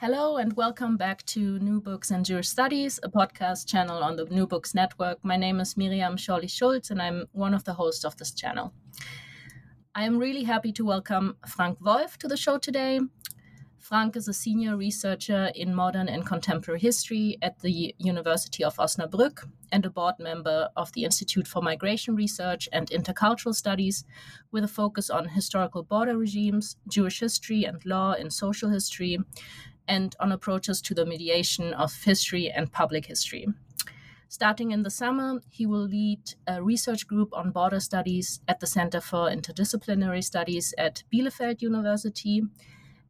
Hello, and welcome back to New Books and Jewish Studies, a podcast channel on the New Books Network. My name is Miriam Schorli Schulz, and I'm one of the hosts of this channel. I am really happy to welcome Frank Wolff to the show today. Frank is a senior researcher in modern and contemporary history at the University of Osnabrück and a board member of the Institute for Migration Research and Intercultural Studies, with a focus on historical border regimes, Jewish history and law in social history, and on approaches to the mediation of history and public history. Starting in the summer, he will lead a research group on border studies at the Center for Interdisciplinary Studies at Bielefeld University.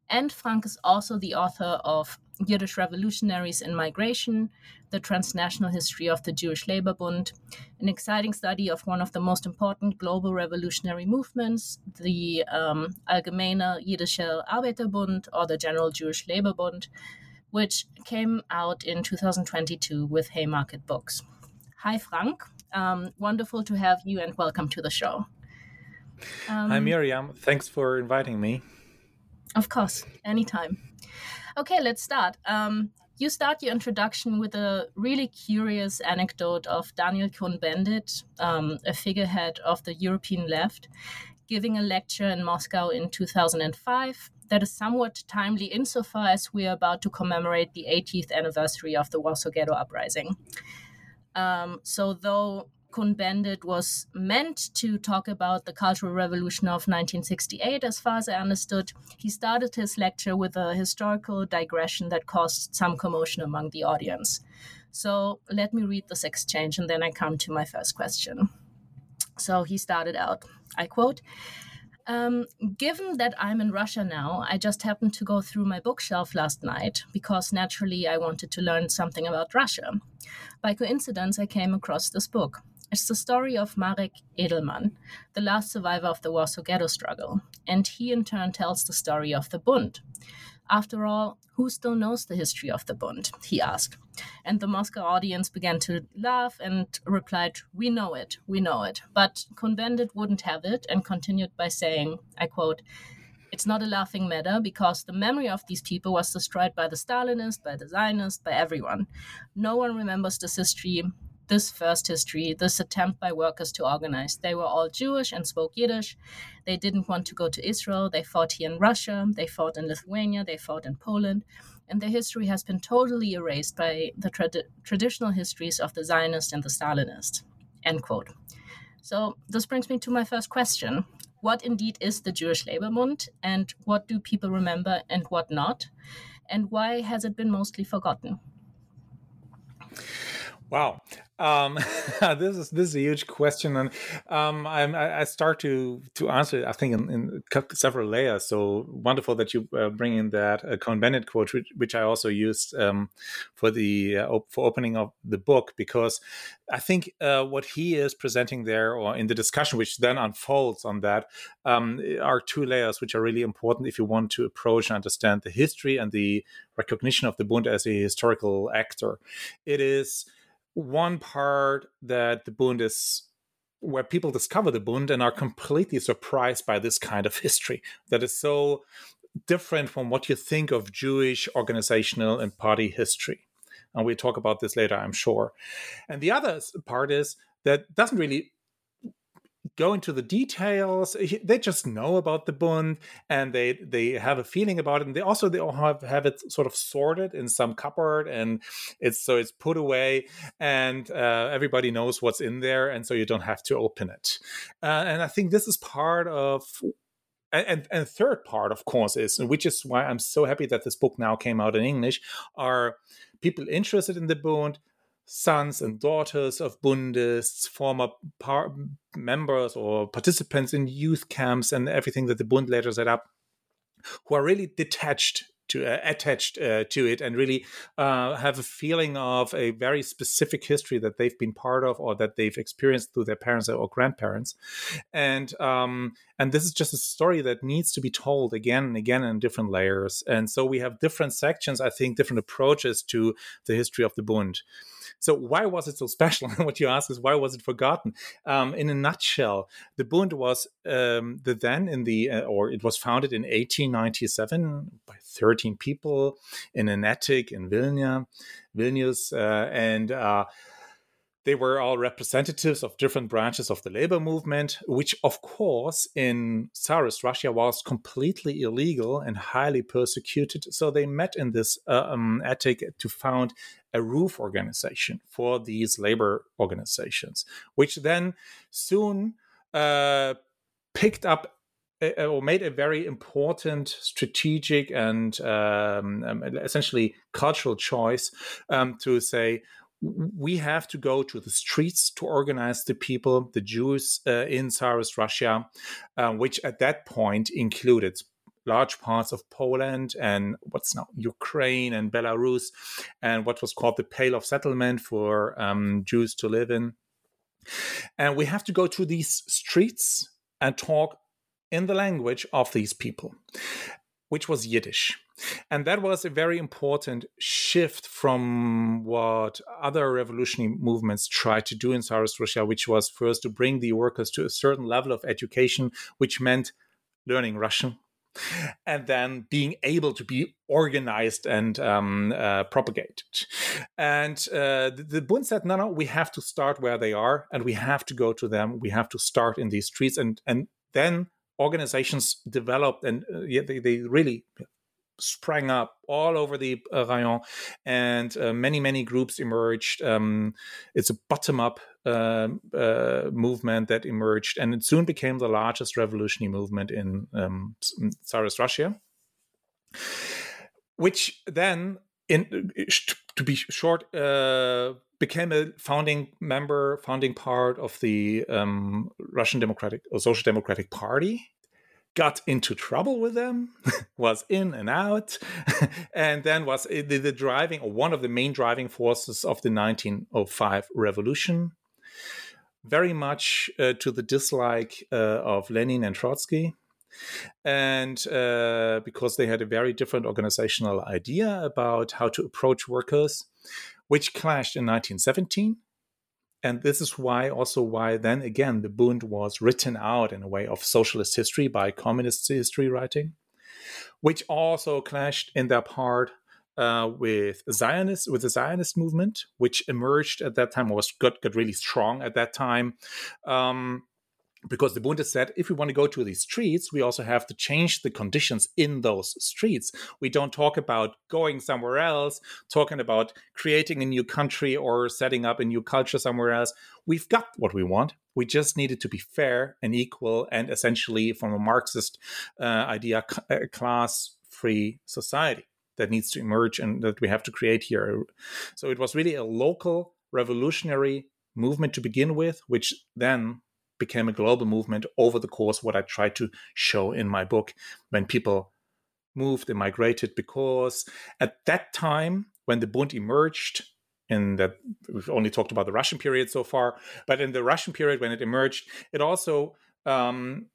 And Frank is also the author of Yiddish Revolutionaries in Migration, The Transnational History of the Jewish Labor Bund, an exciting study of one of the most important global revolutionary movements, the um, Allgemeine Jiddische Arbeiterbund or the General Jewish Labor Bund, which came out in 2022 with Haymarket Books. Hi, Frank. Um, wonderful to have you and welcome to the show. Um, Hi, Miriam. Thanks for inviting me. Of course, anytime. Okay, let's start. Um, you start your introduction with a really curious anecdote of Daniel Cohn-Bendit, um, a figurehead of the European left, giving a lecture in Moscow in 2005 that is somewhat timely insofar as we are about to commemorate the 80th anniversary of the Warsaw Ghetto Uprising. Um, so, though Cohn-Bendit was meant to talk about the Cultural Revolution of 1968, as far as I understood. He started his lecture with a historical digression that caused some commotion among the audience. So let me read this exchange and then I come to my first question. So he started out, I quote, um, given that I'm in Russia now, I just happened to go through my bookshelf last night because naturally I wanted to learn something about Russia. By coincidence, I came across this book. It's the story of Marek Edelman, the last survivor of the Warsaw Ghetto struggle, and he in turn tells the story of the Bund. After all, who still knows the history of the Bund? he asked. And the Moscow audience began to laugh and replied, We know it, we know it. But Cohn-Bendit wouldn't have it and continued by saying, I quote, it's not a laughing matter because the memory of these people was destroyed by the Stalinists, by the Zionists, by everyone. No one remembers this history this first history, this attempt by workers to organize. They were all Jewish and spoke Yiddish. They didn't want to go to Israel. They fought here in Russia. They fought in Lithuania. They fought in Poland. And their history has been totally erased by the traditional histories of the Zionist and the Stalinist. End quote. So this brings me to my first question. What indeed is the Jewish Labor Bund, and what do people remember and what not? And why has it been mostly forgotten? Wow, um, this is this is a huge question, and um, I, I start to to answer. It, I think in, in, several layers. So wonderful that you uh, bring in that uh, Cohn-Bendit quote, which, which, I also used um, for the uh, for opening of the book, because I think uh, what he is presenting there, or in the discussion, which then unfolds on that, um, are two layers which are really important if you want to approach and understand the history and the recognition of the Bund as a historical actor. It is one part that the Bund is where people discover the Bund and are completely surprised by this kind of history that is so different from what you think of Jewish organizational and party history. And we'll talk about this later, I'm sure. And the other part is that doesn't really go into the details. They just know about the Bund and they they have a feeling about it. And they also they all have, have it sort of sorted in some cupboard and it's so it's put away and uh, everybody knows what's in there and so you don't have to open it. Uh, and I think this is part of and, and third part, of course, is which is why I'm so happy that this book now came out in English. Are people interested in the Bund? Sons and daughters of Bundists, former par- members or participants in youth camps and everything that the Bund later set up. who are really detached to uh, attached uh, to it and really uh, have a feeling of a very specific history that they've been part of or that they've experienced through their parents or grandparents and um, and this is just a story that needs to be told again and again in different layers and so we have different sections i think different approaches to the history of the bund so why was it so special? what you ask is why was it forgotten? Um, in a nutshell, the Bund was um, the then in the uh, or it was founded in 1897 by 13 people in an attic in Vilna, Vilnius, uh, and uh, they were all representatives of different branches of the labor movement, which, of course, in Tsarist Russia was completely illegal and highly persecuted. So they met in this uh, um, attic to found a roof organization for these labor organizations, which then soon uh, picked up or made a very important strategic and um, um, essentially cultural choice um, to say we have to go to the streets to organize the people, the Jews uh, in Tsarist Russia, uh, which at that point included large parts of Poland and what's now Ukraine and Belarus, and what was called the Pale of Settlement for um, Jews to live in. And we have to go to these streets and talk in the language of these people, which was Yiddish. And that was a very important shift from what other revolutionary movements tried to do in Tsarist Russia, which was first to bring the workers to a certain level of education, which meant learning Russian, and then being able to be organized and um, uh, propagated. And uh, the, the Bund said, no, no, we have to start where they are, and we have to go to them. We have to start in these streets, and and then organizations developed, and uh, yeah, they, they really sprang up all over the uh, Rayon, and uh, many many groups emerged. Um, it's a bottom up uh, uh, movement that emerged, and it soon became the largest revolutionary movement in um, Tsarist Russia, which then, in to be short, uh, became a founding member, founding part of the um, Russian Democratic or Social Democratic Party got into trouble with them, was in and out, and then was the, the, driving or one of the main driving forces of the 1905 revolution. Very much uh, to the dislike uh, of Lenin and Trotsky, and uh, because they had a very different organizational idea about how to approach workers, which clashed in 1917 and this is why also why then again the bund was written out in a way of socialist history by communist history writing which also clashed in their part uh, with Zionist with the Zionist movement, which emerged at that time or was got, got really strong at that time. Um, because the Bund said if we want to go to these streets, we also have to change the conditions in those streets. We don't talk about going somewhere else, talking about creating a new country or setting up a new culture somewhere else. We've got what we want. We just need it to be fair and equal, and essentially, from a Marxist uh, idea, a class free society that needs to emerge and that we have to create here. So it was really a local revolutionary movement to begin with, which then became a global movement over the course what i tried to show in my book. When people moved and migrated because at that time when the bund emerged in that we've only talked about the russian period so far but in the russian period when it emerged it also um,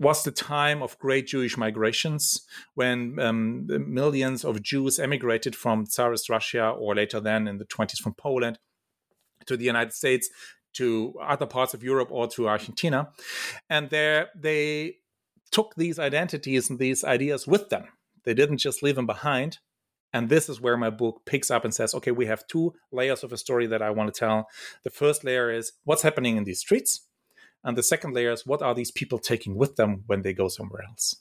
was the time of great Jewish migrations when um, millions of Jews emigrated from Tsarist Russia or later then in the 20s from Poland to the United States to other parts of Europe or to Argentina. And there they took these identities and these ideas with them. They didn't just leave them behind. And this is where my book picks up and says, okay, we have two layers of a story that I want to tell. The first layer is what's happening in these streets. And the second layer is what are these people taking with them when they go somewhere else?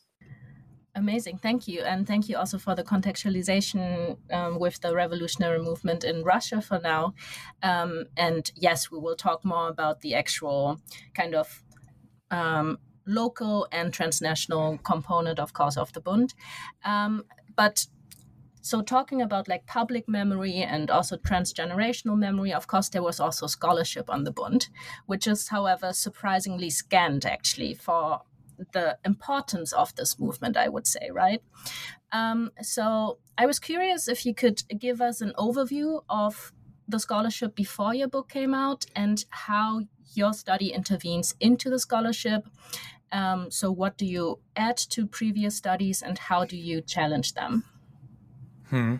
Amazing. Thank you. And thank you also for the contextualization um, with the revolutionary movement in Russia for now. Um, and yes, we will talk more about the actual kind of um, local and transnational component, of course, of the Bund. Um, but so talking about like public memory and also transgenerational memory of course there was also scholarship on the bund which is however surprisingly scant actually for the importance of this movement, I would say, right? Um, so I was curious if you could give us an overview of the scholarship before your book came out and how your study intervenes into the scholarship. Um, so, what do you add to previous studies and how do you challenge them? Hmm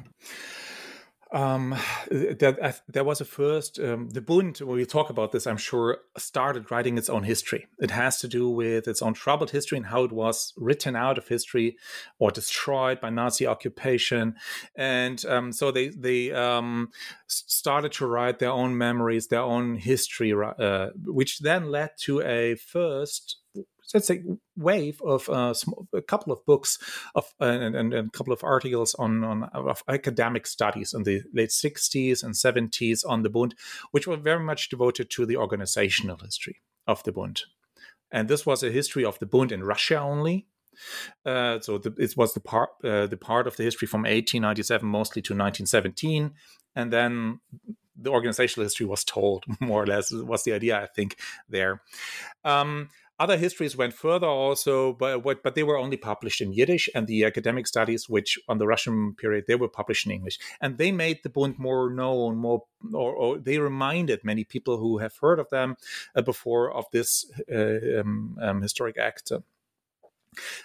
um, there, uh, there was a first um, the Bund when we talk about this I'm sure started writing its own history. It has to do with its own troubled history and how it was written out of history or destroyed by Nazi occupation. And um, so they they um, started to write their own memories their own history uh, which then led to a first let's say wave of uh, a couple of books of uh, and, and, and, a couple of articles on, on of academic studies in the late 60s and 70s on the Bund, which were very much devoted to the organizational history of the Bund. And this was a history of the Bund in Russia only. Uh, so the, it was the part uh, the part of the history from 1897 mostly to 1917, and then the organizational history was told more or less was the idea I think there. Um, other histories went further also, but but they were only published in Yiddish, and the academic studies, which on the Russian period they were published in English, and they made the Bund more known, more or, or they reminded many people who have heard of them uh, before of this uh, um, um, historic act.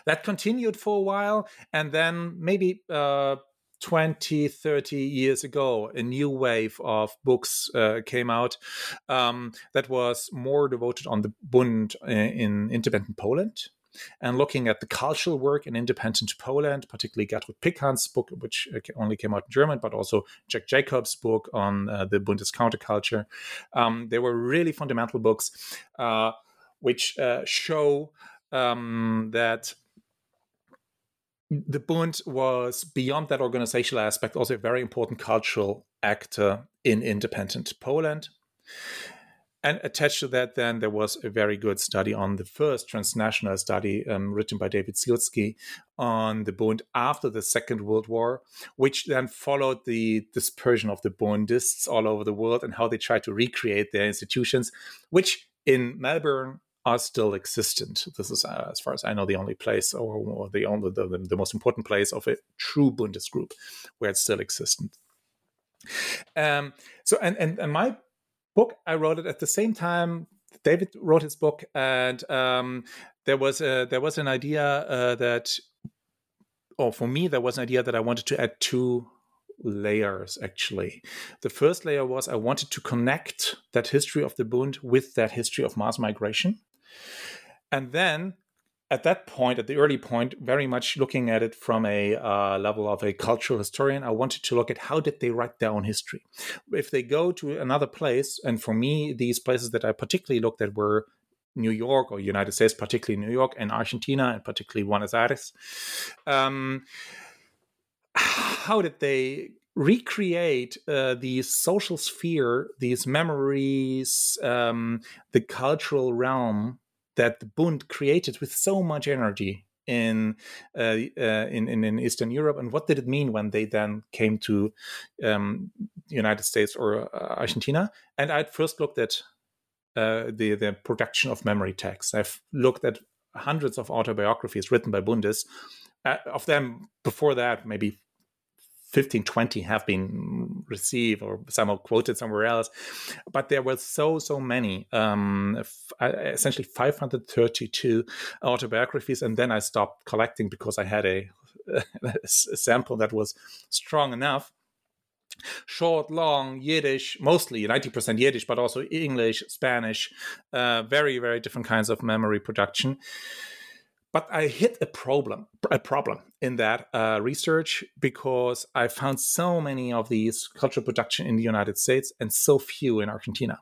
That continued for a while, and then maybe uh, 20, 30 years ago, a new wave of books uh, came out um, that was more devoted on the Bund uh, in independent Poland and looking at the cultural work in independent Poland, particularly Gertrud Pickhan's book, which uh, only came out in German, but also Jack Jacobs' book on uh, the Bundist counterculture. Um, they were really fundamental books uh, which uh, show um, that the Bund was beyond that organizational aspect also a very important cultural actor in independent Poland. And attached to that, then there was a very good study on the first transnational study um, written by David Slucki on the Bund after the Second World War, which then followed the dispersion of the Bundists all over the world and how they tried to recreate their institutions, which in Melbourne are still existent. This is, uh, as far as I know, the only place or, or the only the, the, most important place of a true Bundesgroup where it's still existent. Um, so, and, and and my book, I wrote it at the same time. David wrote his book, and um, there was a, there was an idea uh, that, or for me, there was an idea that I wanted to add two layers actually. The first layer was I wanted to connect that history of the Bund with that history of mass migration. And then at that point, at the early point, very much looking at it from a uh, level of a cultural historian, I wanted to look at how did they write their own history. If they go to another place, and for me, these places that I particularly looked at were New York or United States, particularly New York and Argentina, and particularly Buenos Aires. Um, how did they recreate uh, the social sphere, these memories, um, the cultural realm that the Bund created with so much energy in, uh, uh, in, in in Eastern Europe, and what did it mean when they then came to um, the United States or uh, Argentina? And I first looked at uh, the the production of memory texts. I've looked at hundreds of autobiographies written by Bundes. Uh, of them, before that, maybe 15, 20 have been received or somehow quoted somewhere else. But there were so, so many, um, f- essentially 532 autobiographies. And then I stopped collecting because I had a, a sample that was strong enough short, long, Yiddish, mostly 90% Yiddish, but also English, Spanish, uh, very, very different kinds of memory production. But I hit a problem, a problem in that uh, research because I found so many of these cultural production in the United States and so few in Argentina.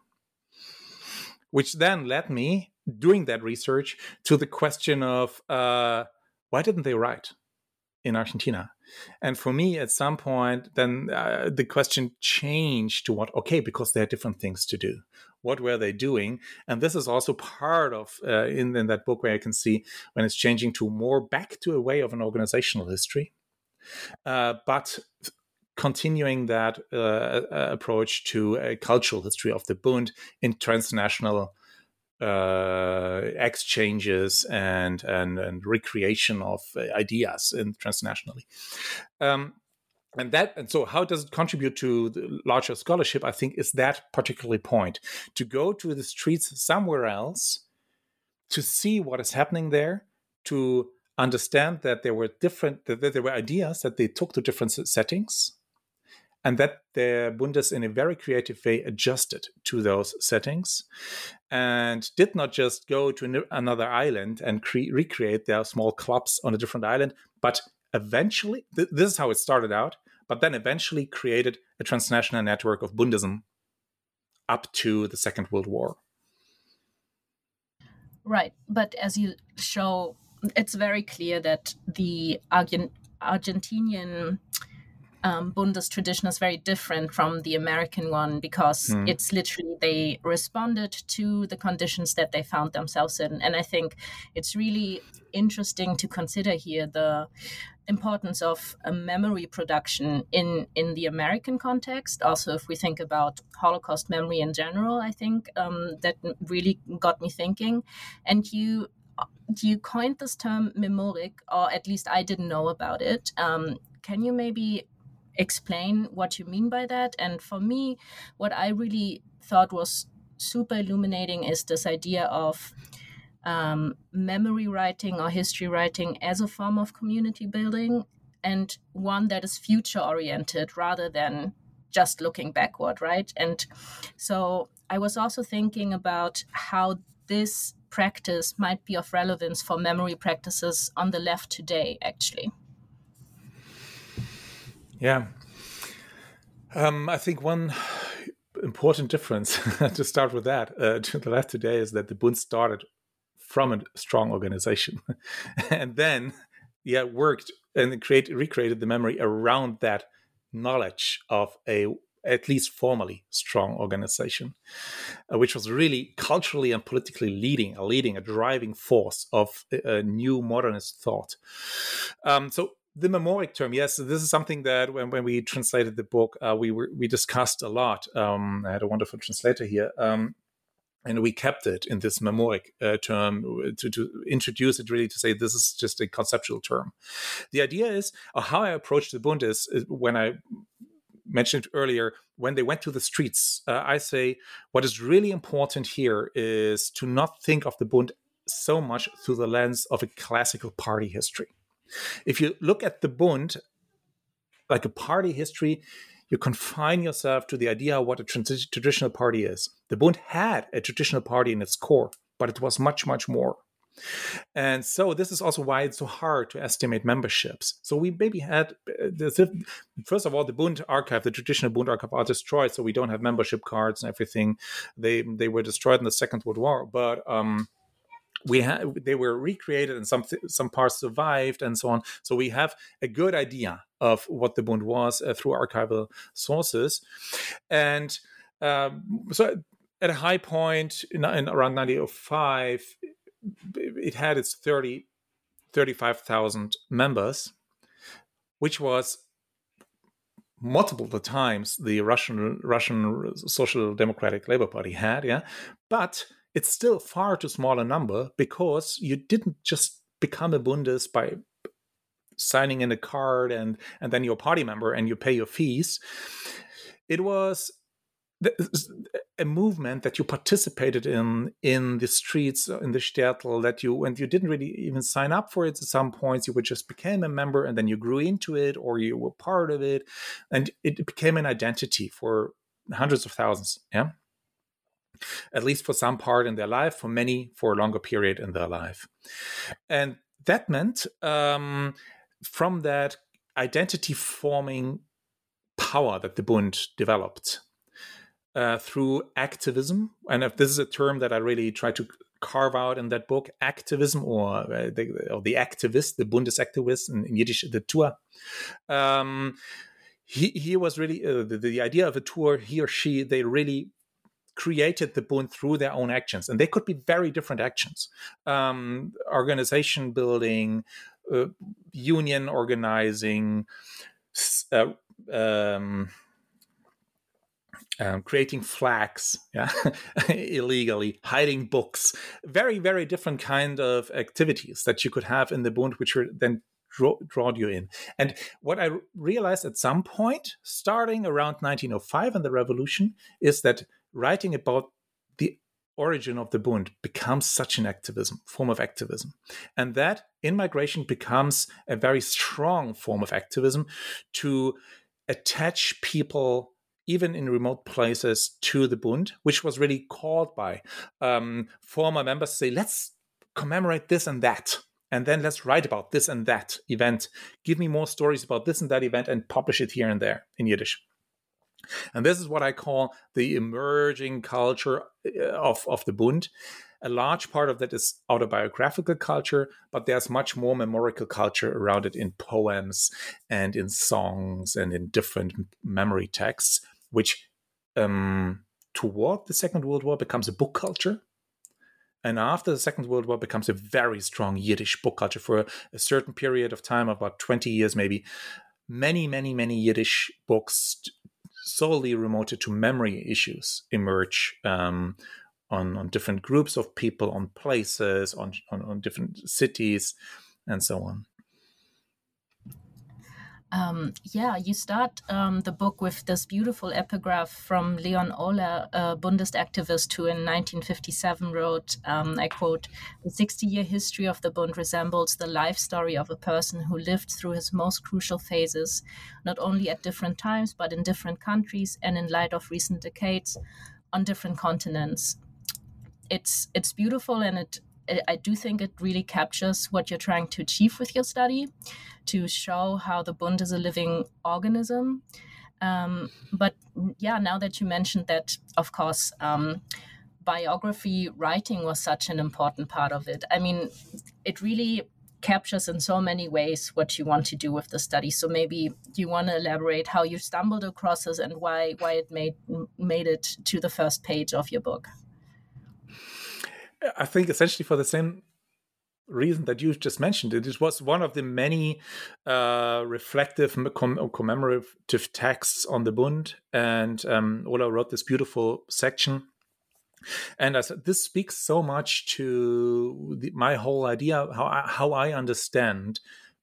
Which then led me, doing that research, to the question of uh, why didn't they write in Argentina? And for me, at some point, then uh, the question changed to what, okay, because there are different things to do what were they doing and this is also part of uh, in, in that book where i can see when it's changing to more back to a way of an organizational history uh, but continuing that uh, uh approach to a cultural history of the bund in transnational uh, exchanges and, and and recreation of ideas in transnationally. Um, and that and so how does it contribute to the larger scholarship i think is that particularly point. To go to the streets somewhere else to see what is happening there to understand that there were different that there were ideas that they took to different settings and that the bundes in a very creative way adjusted to those settings and did not just go to another island and cre- recreate their small clubs on a different island but eventually th- this is how it started out but then eventually created a transnational network of Bundism up to the Second World War. Right, but as you show, it's very clear that the Argent- Argentinian um, Bundes tradition is very different from the American one because mm. it's literally they responded to the conditions that they found themselves in. And I think it's really interesting to consider here the importance of a memory production in in the American context. Also, if we think about Holocaust memory in general, I think um, that really got me thinking. And you you coined this term memorik, or at least I didn't know about it. Um, can you maybe explain what you mean by that? And for me, what I really thought was super illuminating is this idea of um, memory writing or history writing as a form of community building and one that is future oriented rather than just looking backward, right? And so I was also thinking about how this practice might be of relevance for memory practices on the left today, actually. Yeah. Um, I think one important difference to start with that uh, to the left today is that the Bund started from a strong organization and then yeah worked and create recreated the memory around that knowledge of a at least formally strong organization, uh, which was really culturally and politically leading, a leading, a driving force of a, a new modernist thought. Um, so the memoric term, yes, this is something that when, when we translated the book, uh, we were we discussed a lot. Um, I had a wonderful translator here. Um, and we kept it in this memoric uh, term to, to, introduce it really to say this is just a conceptual term. The idea is uh, how I approach the Bund is, is, when I mentioned earlier when they went to the streets. Uh, I say what is really important here is to not think of the Bund so much through the lens of a classical party history if you look at the Bund, like a party history, you confine yourself to the idea of what a traditional party is. The Bund had a traditional party in its core, but it was much, much more. And so this is also why it's so hard to estimate memberships. So we maybe had the, first of all the Bund archive, the traditional Bund archive are destroyed, so we don't have membership cards and everything. They they were destroyed in the Second World War, but um, we had they were recreated and some some parts survived and so on so we have a good idea of what the bund was uh, through archival sources and um, so at a high point in, in around 1905 it had its 30 35,000 members which was multiple the times the Russian Russian Social Democratic Labor Party had, yeah. But it's still far too small a number because you didn't just become a Bundes by signing in a card and and then you're a party member and you pay your fees. It was a movement that you participated in in the streets in the shtetl that you and you didn't really even sign up for it at some points you would just became a member and then you grew into it or you were part of it and it became an identity for hundreds of thousands yeah at least for some part in their life, for many for a longer period in their life. And that meant um, from that identity forming power that the Bund developed uh, through activism, and if this is a term that I really try to carve out in that book, activism or, uh, the, or the activist, the Bundesaktivist in, in Yiddish, the Tur. Um, he, he was really uh, the, the idea of a tour He or she they really created the Bund through their own actions, and they could be very different actions: um, organization building, uh, union organizing, uh, um, um, creating flags, yeah, illegally, hiding books, very, very different kind of activities that you could have in the Bund, which were then draw, draw you in. And what I realized at some point, starting around 1905 and the revolution, is that writing about the origin of the Bund becomes such an activism, form of activism. And that in migration becomes a very strong form of activism to attach people even in remote places to the Bund, which was really called by um, former members say, let's commemorate this and that. And then let's write about this and that event. Give me more stories about this and that event and publish it here and there in Yiddish. And this is what I call the emerging culture uh, of, of the Bund. A large part of that is autobiographical culture, but there's much more memorial culture around it in poems and in songs and in different memory texts, which um, toward the Second World War becomes a book culture. And after the Second World War becomes a very strong Yiddish book culture for a, a certain period of time, about 20 years maybe. Many, many, many Yiddish books solely remoted to memory issues emerge um, on, on different groups of people, on places, on, on, on different cities, and so on. Um, yeah, you start um, the book with this beautiful epigraph from Leon Ohler, a Bundist activist who in 1957 wrote, um, I quote, The 60 year history of the Bund resembles the life story of a person who lived through his most crucial phases, not only at different times, but in different countries and in light of recent decades on different continents. It's, it's beautiful and it I do think it really captures what you're trying to achieve with your study to show how the Bund is a living organism. Um, but yeah, now that you mentioned that, of course, um, biography writing was such an important part of it. I mean, it really captures in so many ways what you want to do with the study. So maybe you want to elaborate how you stumbled across this and why why it made made it to the first page of your book. I think essentially for the same reason that you just mentioned it. Was one of the many uh, reflective comm- commemorative texts on the Bund, and um, Ola wrote this beautiful section. And I said, this speaks so much to the, my whole idea how I, how I understand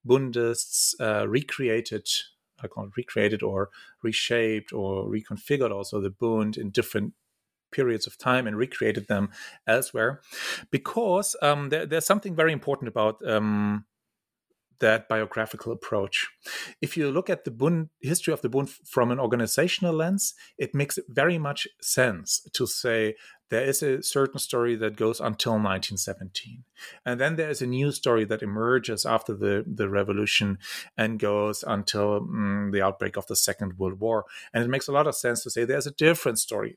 Bundists uh, recreated I call it recreated or reshaped or reconfigured also the Bund in different periods of time and recreated them elsewhere because um, there, there's something very important about um, that biographical approach. If you look at the history of the Bund from an organizational lens, it makes very much sense to say there is a certain story that goes until 1917. And then there is a new story that emerges after the, the revolution and goes until mm, the outbreak of the Second World War. And it makes a lot of sense to say there's a different story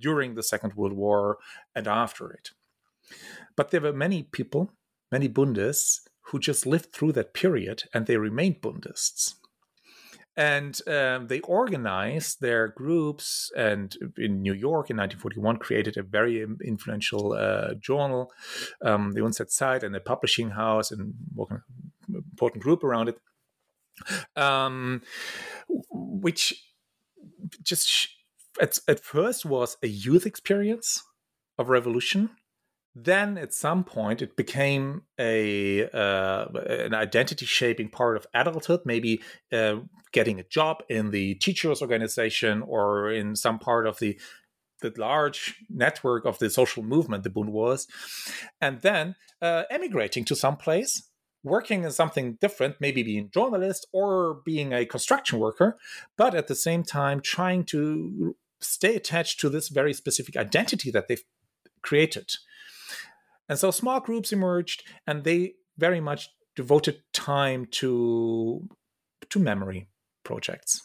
during the Second World War and after it. But there were many people, many Bundists, who just lived through that period and they remained Bundists. And um, they organized their groups, and in New York in 1941, created a very influential uh, journal, um, the Unzer Tsayt, and a publishing house, and important group around it, um, which just at, at first was a youth experience of revolution. Then at some point it became a uh, an identity shaping part of adulthood maybe uh, getting a job in the teachers organization or in some part of the the large network of the social movement the bund was and then uh, emigrating to some place working in something different, maybe being a journalist or being a construction worker, but at the same time trying to stay attached to this very specific identity that they've created. And so small groups emerged and they very much devoted time to, to memory projects.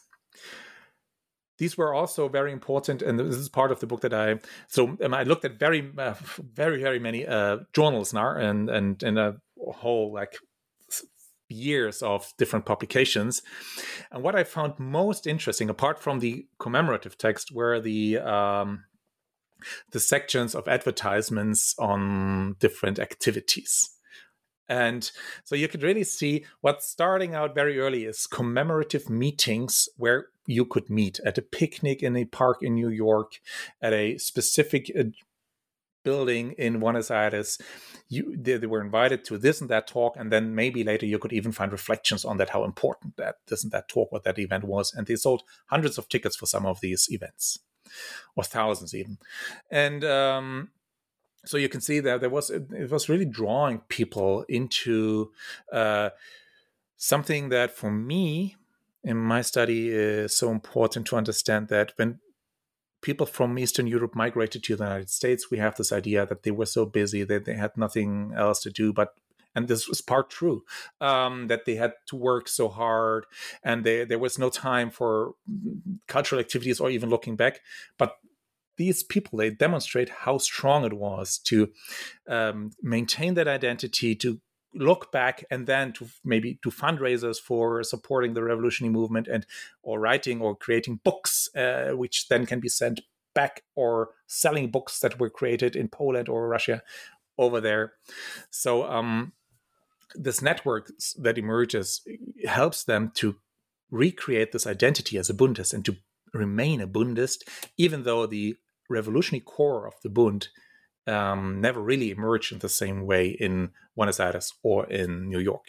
These were also very important, and this is part of the book that I. So um, I looked at very, uh, very, very many uh, journals now, and and and a whole like years of different publications. And what I found most interesting, apart from the commemorative text, were the um, the sections of advertisements on different activities. And so you could really see what's starting out very early is commemorative meetings where you could meet at a picnic in a park in New York, at a specific uh, building in Buenos Aires. You, they, they, were invited to this and that talk, and then maybe later you could even find reflections on that, how important that this and that talk, what that event was. And they sold hundreds of tickets for some of these events, or thousands even. And um, so you can see that there was it was really drawing people into uh, something that for me in my study is so important to understand that when people from Eastern Europe migrated to the United States, we have this idea that they were so busy that they had nothing else to do but and this was part true um, that they had to work so hard and they, there was no time for cultural activities or even looking back. But these people they demonstrate how strong it was to um, maintain that identity to look back and then to maybe to fundraisers for supporting the revolutionary movement and or writing or creating books uh, which then can be sent back or selling books that were created in Poland or Russia over there. So um, this network that emerges helps them to recreate this identity as a Bundist and to remain a Bundist even though the revolutionary core of the Bund um, never really emerged in the same way in Buenos Aires or in New York.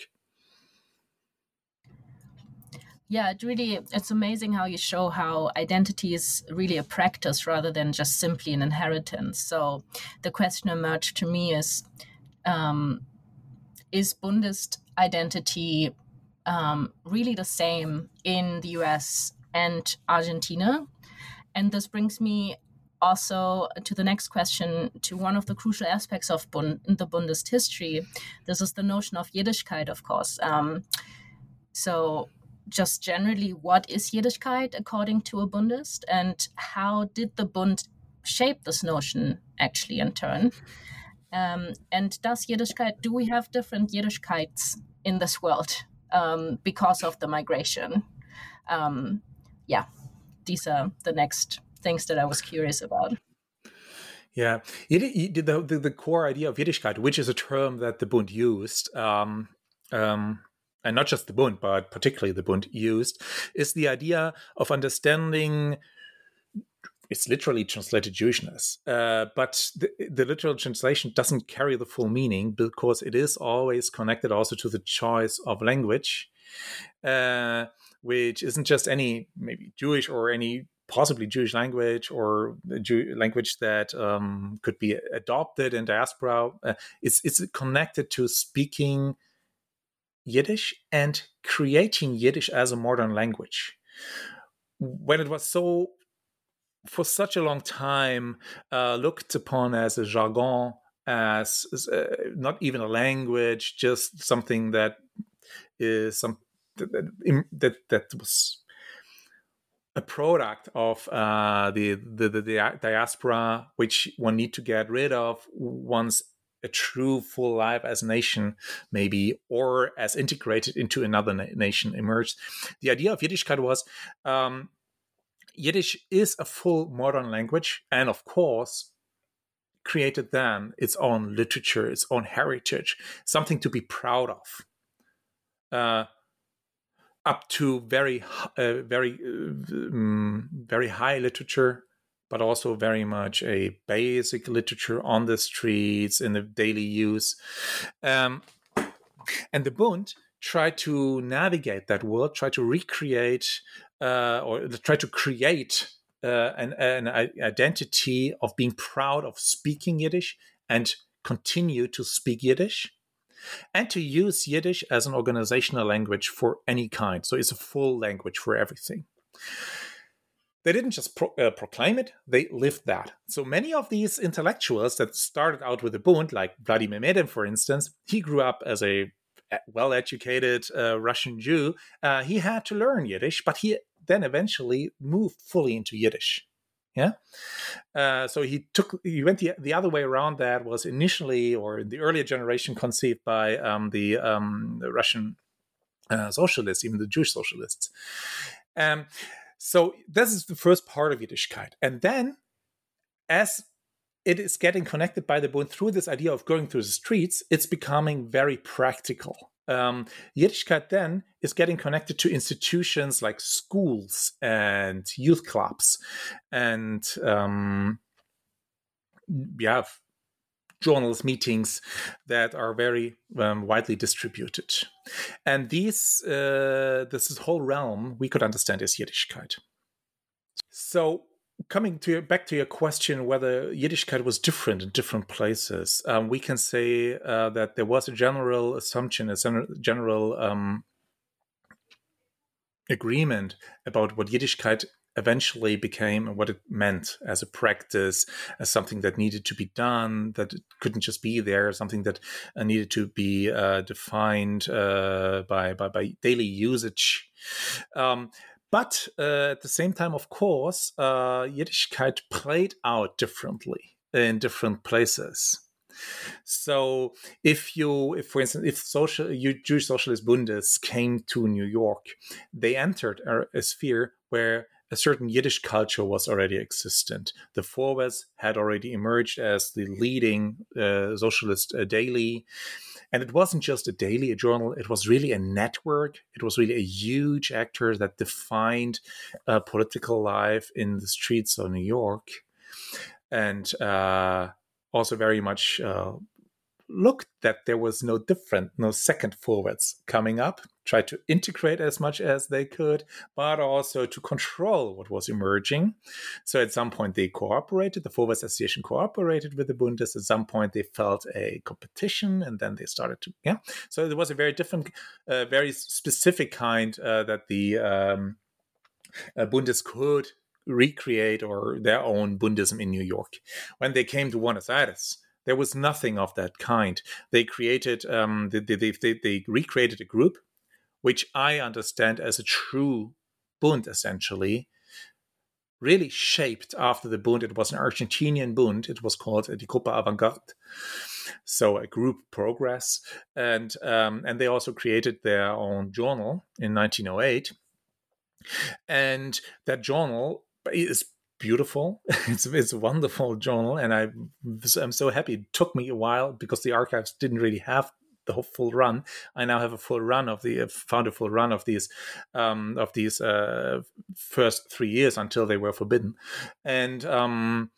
Yeah, it really it's amazing how you show how identity is really a practice rather than just simply an inheritance. So the question emerged to me is um, is Bundist identity um, really the same in the US and Argentina? And this brings me also to the next question to one of the crucial aspects of Bund, the Bundist history. This is the notion of Yiddishkeit, of course. Um, so, just generally, what is Yiddishkeit according to a Bundist, and how did the Bund shape this notion actually in turn? Um, and does Yiddishkeit, do we have different Yiddishkeits in this world um, because of the migration? Um, yeah, these are the next things that I was curious about. Yeah, it, it, the, the, core idea of Yiddishkeit, which is a term that the Bund used, um, um, and not just the Bund, but particularly the Bund used, is the idea of understanding. It's literally translated Jewishness, uh, but the, the, literal translation doesn't carry the full meaning because it is always connected also to the choice of language, uh, which isn't just any maybe Jewish or any possibly Jewish language or Jew- language that um, could be adopted in diaspora. Uh, it's it's connected to speaking Yiddish and creating Yiddish as a modern language. When it was so for such a long time uh, looked upon as a jargon, as, as uh, not even a language, just something that is some that that, that was a product of uh, the, the, the diaspora, which one need to get rid of once a true full life as a nation, maybe, or as integrated into another na- nation emerged. The idea of Yiddishkeit was um, Yiddish is a full modern language, and of course, created then its own literature, its own heritage, something to be proud of. Uh, up to very uh, very um, very high literature but also very much a basic literature on the streets in the daily use. Um, and the bund try to navigate that world try to recreate uh, or try to create uh, an, an identity of being proud of speaking yiddish and continue to speak yiddish and to use Yiddish as an organizational language for any kind. So it's a full language for everything. They didn't just pro- uh, proclaim it, they lived that. So many of these intellectuals that started out with the Bund, like Vladimir Medem, for instance, he grew up as a well educated uh, Russian Jew. Uh, he had to learn Yiddish, but he then eventually moved fully into Yiddish. Yeah. Uh, so he took he went the, the other way around. That was initially or in the earlier generation conceived by um, the, um, the, Russian uh, socialists, even the Jewish socialists. Um, so this is the first part of Yiddishkeit, and then as it is getting connected by the Bund through this idea of going through the streets, it's becoming very practical. Um, Yiddishkeit then is getting connected to institutions like schools and youth clubs, and um, yeah, journals meetings that are very um, widely distributed. And these, uh, this whole realm we could understand as Yiddishkeit. So coming to your, back to your question whether Yiddishkeit was different in different places, um, we can say uh, that there was a general assumption, a general um, agreement about what Yiddishkeit eventually became and what it meant as a practice, as something that needed to be done, that couldn't just be there, something that uh, needed to be uh, defined uh, by, by, by daily usage. Um, but uh, at the same time, of course, uh, Yiddishkeit played out differently in different places. So, if you, if for instance, if social you, Jewish Socialist Bundists came to New York, they entered a, a sphere where a certain Yiddish culture was already existent. The Vorwärts had already emerged as the leading uh, socialist uh, daily. And it wasn't just a daily, a journal, it was really a network. It was really a huge actor that defined uh, political life in the streets of New York. And uh, also very much uh, looked that there was no different, no second forwards coming up, tried to integrate as much as they could, but also to control what was emerging. So at some point they cooperated, the Vorwärts Association cooperated with the Bundists. At some point they felt a competition and then they started to, yeah. So it was a very different, uh, very specific kind uh, that the um, uh, Bundists could recreate or their own Bundism in New York. When they came to Buenos Aires, there was nothing of that kind. They created, um, they, they, they, they recreated a group, which I understand as a true Bund, essentially, really shaped after the Bund. It was an Argentinian Bund. It was called the Gruppe Avantgarde, so a group progress, and um, and they also created their own journal in 1908, and that journal is beautiful. It's it's a wonderful journal, and I I'm so happy. It took me a while because the archives didn't really have the whole full run. I now have a full run of the found a full run of these um, of these uh, first three years until they were forbidden, and. Um,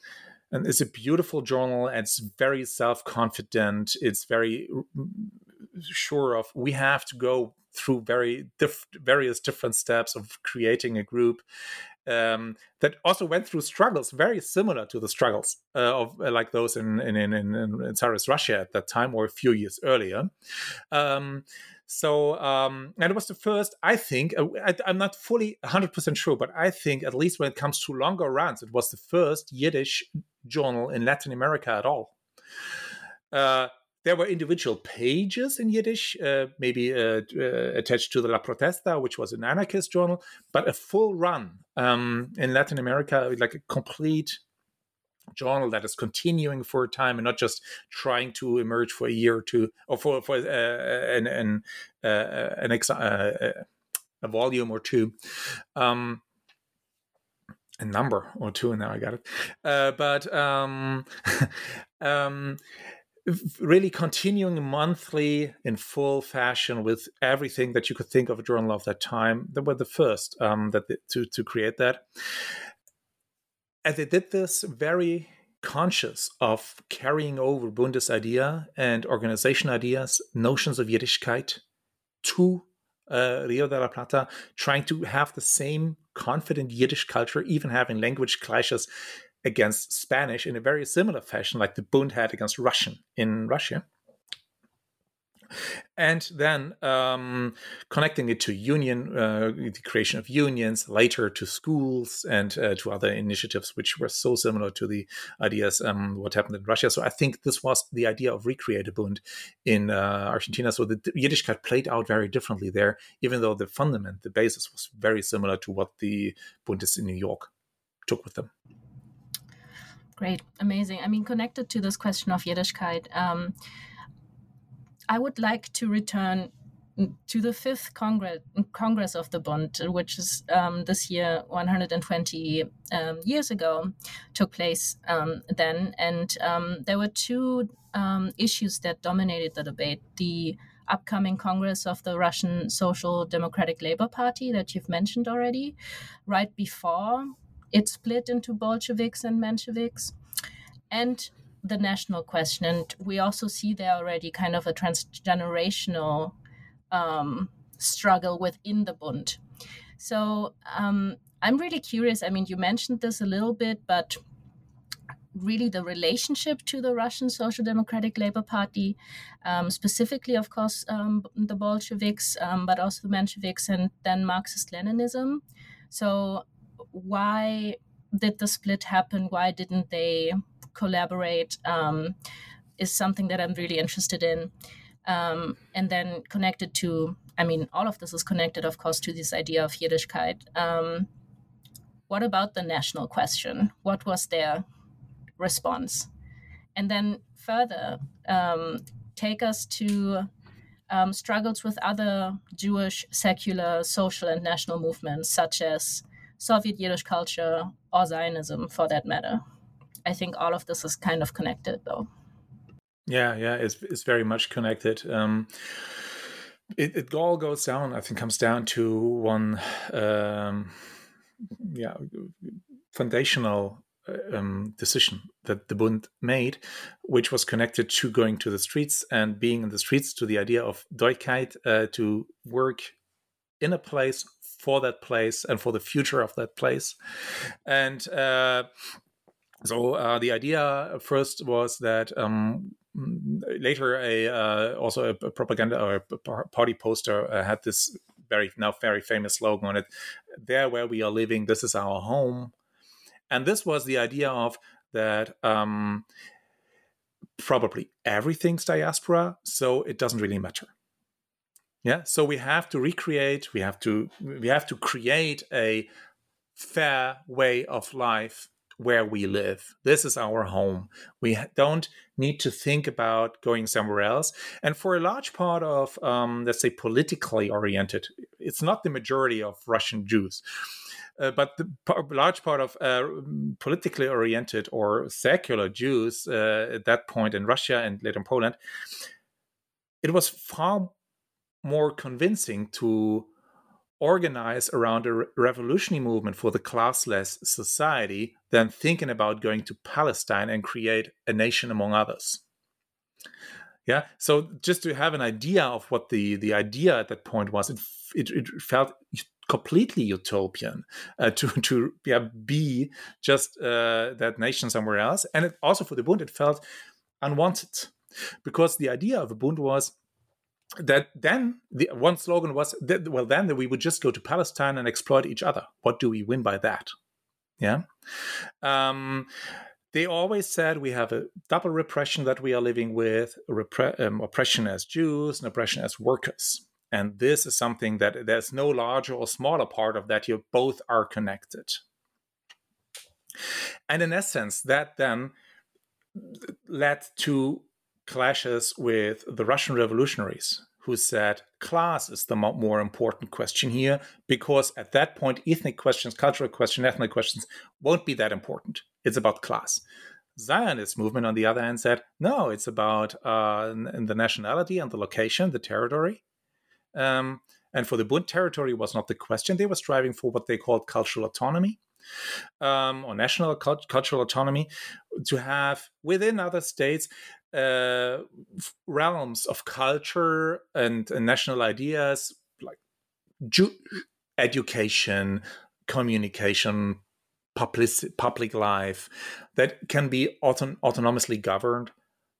and it's a beautiful journal. It's very self confident. It's very sure of we have to go through very diff- various different steps of creating a group um, that also went through struggles very similar to the struggles uh, of uh, like those in in, in in, in Tsarist Russia at that time or a few years earlier. Um, so, um, and it was the first, I think, uh, I, am not fully 100% sure, but I think at least when it comes to longer runs, it was the first Yiddish journal in Latin America at all. Uh, there were individual pages in Yiddish, uh, maybe uh, uh, attached to the La Protesta, which was an anarchist journal, but a full run um, in Latin America, like a complete journal that is continuing for a time and not just trying to emerge for a year or two or for for uh, an an, uh, an uh, a volume or two. Um, a number or two, and now I got it. but um, um, really continuing monthly in full fashion with everything that you could think of a journal of that time. They were the first um, that to to create that, and they did this very conscious of carrying over Bundes idea and organization ideas, notions of Yiddishkeit to uh, Rio de la Plata, trying to have the same confident Yiddish culture, even having language clashes against Spanish in a very similar fashion, like the Bund had against Russian in Russia. And then um, connecting it to union, uh, the creation of unions, later to schools and uh, to other initiatives, which were so similar to the ideas um, what happened in Russia. So I think this was the idea of recreate a Bund in uh, Argentina. So the Yiddishkeit played out very differently there, even though the fundament, the basis was very similar to what the Bundists in New York took with them. Great, amazing. I mean, connected to this question of Yiddishkeit, um, I would like to return to the fifth congress congress of the Bund, which is um, this year 120 um, years ago, took place um, then, and um, there were two um, issues that dominated the debate: the upcoming Congress of the Russian Social Democratic Labor Party that you've mentioned already, right before it split into Bolsheviks and Mensheviks, and the national question. And we also see there already kind of a transgenerational um, struggle within the Bund. So um, I'm really curious. I mean, you mentioned this a little bit, but really the relationship to the Russian Social Democratic Labor Party, um, specifically, of course, um, the Bolsheviks, um, but also the Mensheviks and then Marxist Leninism. So, why did the split happen? Why didn't they collaborate? Um, is something that I'm really interested in. Um, and then connected to, I mean, all of this is connected, of course, to this idea of Yiddishkeit. Um, what about the national question? What was their response. And then further, um, take us to um, struggles with other Jewish secular social and national movements, such as Soviet Yiddish culture or Zionism for that matter. I think all of this is kind of connected, though. Yeah, yeah, it's, it's very much connected. Um, it, it all goes down, I think, comes down to one, um, yeah, foundational uh, um, decision that the Bund made, which was connected to going to the streets and being in the streets, to the idea of doikayt, uh, to work in a place for that place and for the future of that place. And uh, so uh, the idea first was that um, later a uh, also a, propaganda or a party poster uh, had this very now very famous slogan on it there where we are living this is our home and this was the idea of that um, probably everything's diaspora, so it doesn't really matter. Yeah, so we have to recreate, we have to we have to create a fair way of life where we live. This is our home. We don't need to think about going somewhere else. And for a large part of, um, let's say, politically oriented, it's not the majority of Russian Jews. Uh, but the large part of uh, politically oriented or secular Jews uh, at that point in Russia and later in Poland, it was far more convincing to organize around a revolutionary movement for the classless society than thinking about going to Palestine and create a nation among others. Yeah, so just to have an idea of what the the idea at that point was, it it, it felt completely utopian uh, to to yeah, be just uh, that nation somewhere else. And it, also for the Bund, it felt unwanted because the idea of the Bund was that then the one slogan was that well then we would just go to Palestine and exploit each other. What do we win by that? Yeah. Um, they always said we have a double repression that we are living with repre- um, oppression as Jews and oppression as workers. And this is something that there's no larger or smaller part of that. You both are connected. And in essence, that then led to clashes with the Russian revolutionaries, who said class is the more important question here, because at that point, ethnic questions, cultural questions, ethnic questions won't be that important. It's about class. Zionist movement, on the other hand, said no, it's about uh, the nationality and the location, the territory. Um, and for the Bund, territory was not the question. They were striving for what they called cultural autonomy um, or national cult- cultural autonomy to have within other states uh, realms of culture and, and national ideas like education, communication, public, public life that can be auton- autonomously governed,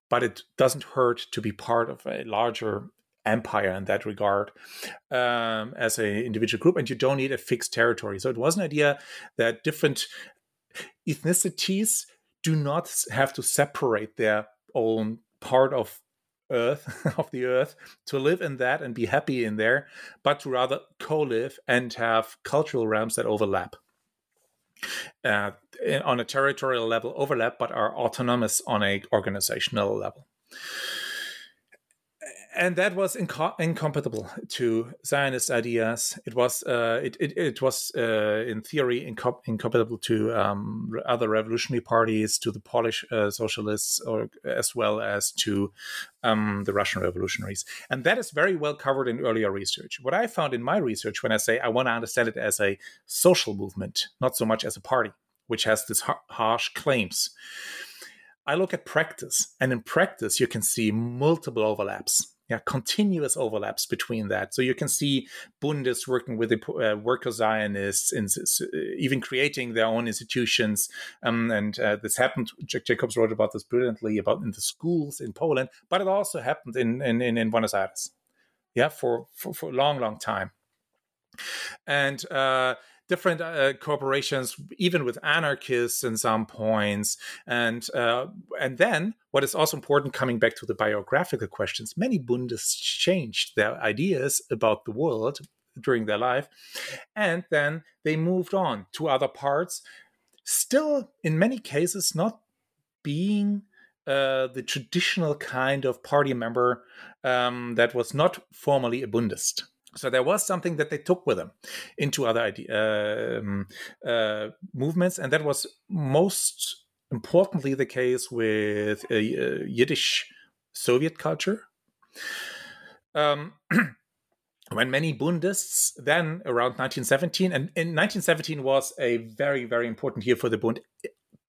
but it doesn't hurt to be part of a larger empire in that regard um, as an individual group, and you don't need a fixed territory. So it was an idea that different ethnicities do not have to separate their own part of earth of the earth to live in that and be happy in there but to rather co-live and have cultural realms that overlap. Uh, on a territorial level overlap but are autonomous on a organizational level and that was inco- incompatible to Zionist ideas. It was uh, it, it, it was uh, in theory inco- incompatible to um, other revolutionary parties, to the Polish uh, socialists, or as well as to um, the Russian revolutionaries. And that is very well covered in earlier research. What I found in my research, when I say I want to understand it as a social movement, not so much as a party, which has these har- harsh claims. I look at practice, and in practice, you can see multiple overlaps yeah, continuous overlaps between that. So you can see Bundists working with the uh, worker Zionists and uh, even creating their own institutions. Um, and uh, this happened. Jack Jacobs wrote about this brilliantly about in the schools in Poland, but it also happened in in, in Buenos Aires. Yeah, for, for for a long, long time. And uh, different uh, corporations, even with anarchists in some points, and uh, and then what is also important, coming back to the biographical questions, many Bundists changed their ideas about the world during their life, and then they moved on to other parts, still in many cases not being uh, the traditional kind of party member um, that was not formally a Bundist. So there was something that they took with them into other um, uh, movements, and that was most importantly the case with uh, Yiddish Soviet culture. Um, when many Bundists then around 1917, and in 1917 was a very, very important year for the Bund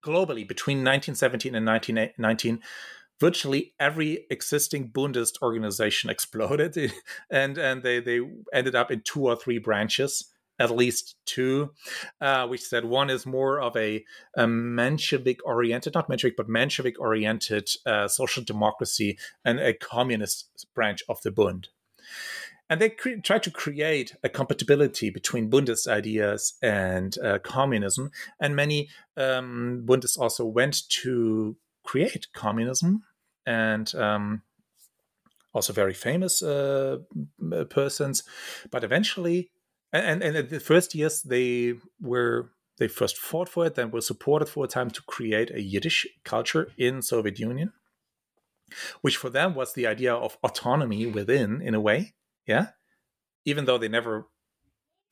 globally between 1917 and 1919 virtually every existing Bundist organization exploded, and and they they ended up in two or three branches, at least two, uh, which said one is more of a, a Menshevik oriented, not Menshevik, but Menshevik oriented uh, social democracy and a communist branch of the Bund. And they cre- tried to create a compatibility between Bundist ideas and uh, communism. And many um, Bundists also went to create communism and um, also very famous uh, persons. But eventually, and, and in the first years, they were they first fought for it, then were supported for a time to create a Yiddish culture in Soviet Union, which for them was the idea of autonomy within, in a way, yeah. Even though they never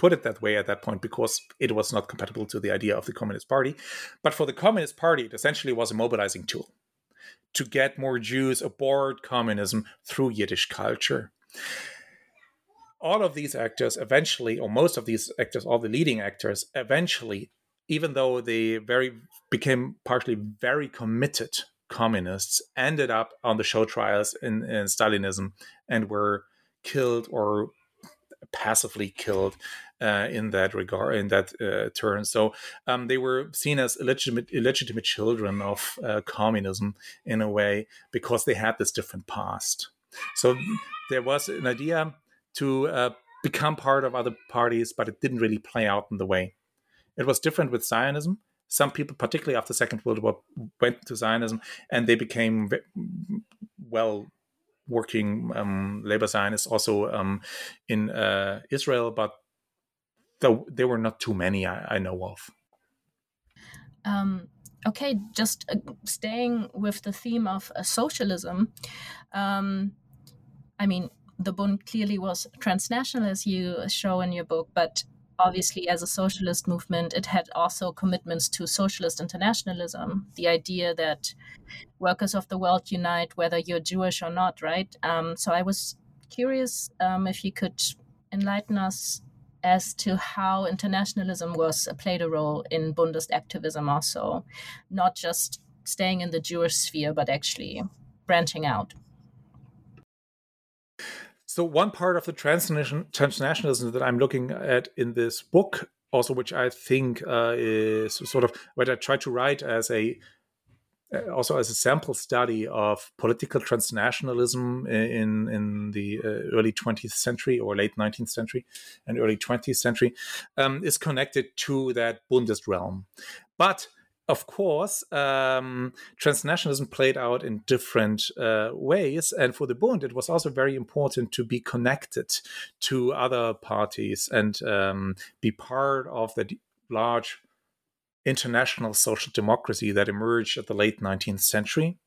put it that way at that point because it was not compatible to the idea of the Communist Party. But for the Communist Party, it essentially was a mobilizing tool to get more Jews aboard communism through Yiddish culture. All of these actors eventually, or most of these actors, all the leading actors, eventually, even though they very became partially very committed communists, ended up on the show trials in, in Stalinism and were killed or passively killed uh, in that regard, in that uh, turn. So um, they were seen as illegitimate, illegitimate children of uh, communism in a way because they had this different past. So there was an idea to uh, become part of other parties, but it didn't really play out in the way. It was different with Zionism. Some people, particularly after Second World War, went to Zionism and they became well working um, labor Zionists also um, in uh, Israel, but though there were not too many I, I know of. Um, okay, just uh, staying with the theme of uh, socialism. Um, I mean, the Bund clearly was transnational, as you show in your book, but obviously, as a socialist movement, it had also commitments to socialist internationalism. The idea that workers of the world unite, whether you're Jewish or not, right? Um, so I was curious um, if you could enlighten us as to how internationalism was uh, played a role in Bundist activism, also, not just staying in the Jewish sphere, but actually branching out. So one part of the transnationalism that I'm looking at in this book, also which I think uh, is sort of what I try to write as a uh, also as a sample study of political transnationalism in in the uh, early 20th century or late 19th century and early 20th century um, is connected to that Bundist realm, but of course, um, transnationalism played out in different uh, ways. And for the Bund, it was also very important to be connected to other parties and um, be part of the large international social democracy that emerged at the late 19th century.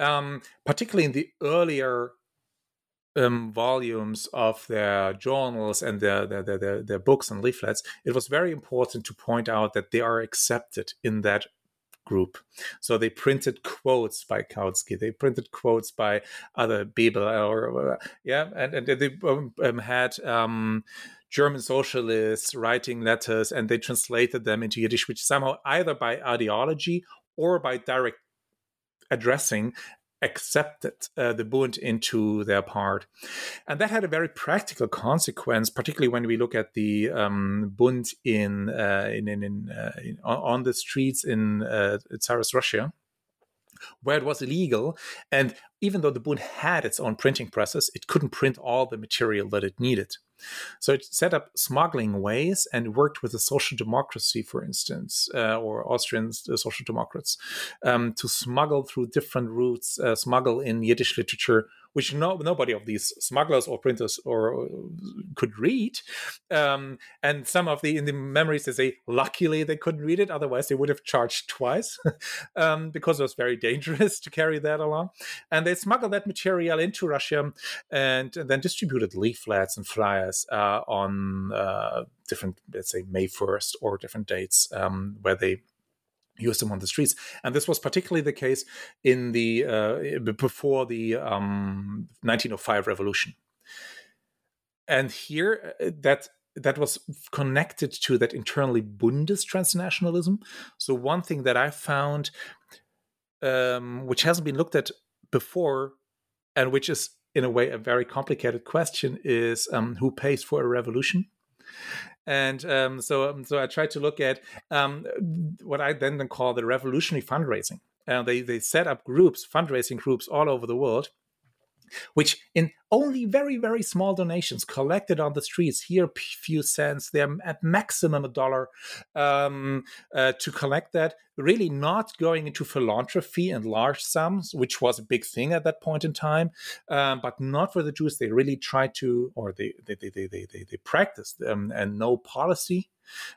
Um, particularly in the earlier um, volumes of their journals and their, their, their, their books and leaflets, it was very important to point out that they are accepted in that group. So they printed quotes by Kautsky, they printed quotes by other people, or yeah, and, and they um, um, had um, German socialists writing letters, and they translated them into Yiddish, which somehow either by ideology or by direct addressing accepted uh, the Bund into their part. And that had a very practical consequence, particularly when we look at the um, Bund in, uh, in, in, in, uh, in, on the streets in uh, Tsarist Russia where it was illegal. And even though the Bund had its own printing presses, it couldn't print all the material that it needed. So it set up smuggling ways and worked with the social democracy, for instance, uh, or Austrian uh, social democrats, um, to smuggle through different routes, uh, smuggle in Yiddish literature which no, nobody of these smugglers or printers or uh, could read. Um, and some of the in the memories they say, luckily they couldn't read it, otherwise they would have charged twice um, because it was very dangerous to carry that along. And they smuggled that material into Russia and, and then distributed leaflets and flyers uh, on uh, different, let's say May 1st or different dates um, where they use them on the streets. And this was particularly the case in the uh, before the um, 1905 revolution. And here, uh, that that was connected to that internally Bundist transnationalism. So one thing that I found, um, which hasn't been looked at before, and which is in a way a very complicated question, is um, who pays for a revolution and um, so um, so I tried to look at um, what I then call the revolutionary fundraising. Uh, they they set up groups, fundraising groups all over the world, which in only very very small donations collected on the streets here few cents they're at maximum a dollar um, uh, to collect that really not going into philanthropy and large sums which was a big thing at that point in time um, but not for the jews they really tried to or they they they they, they, they practiced um, and no policy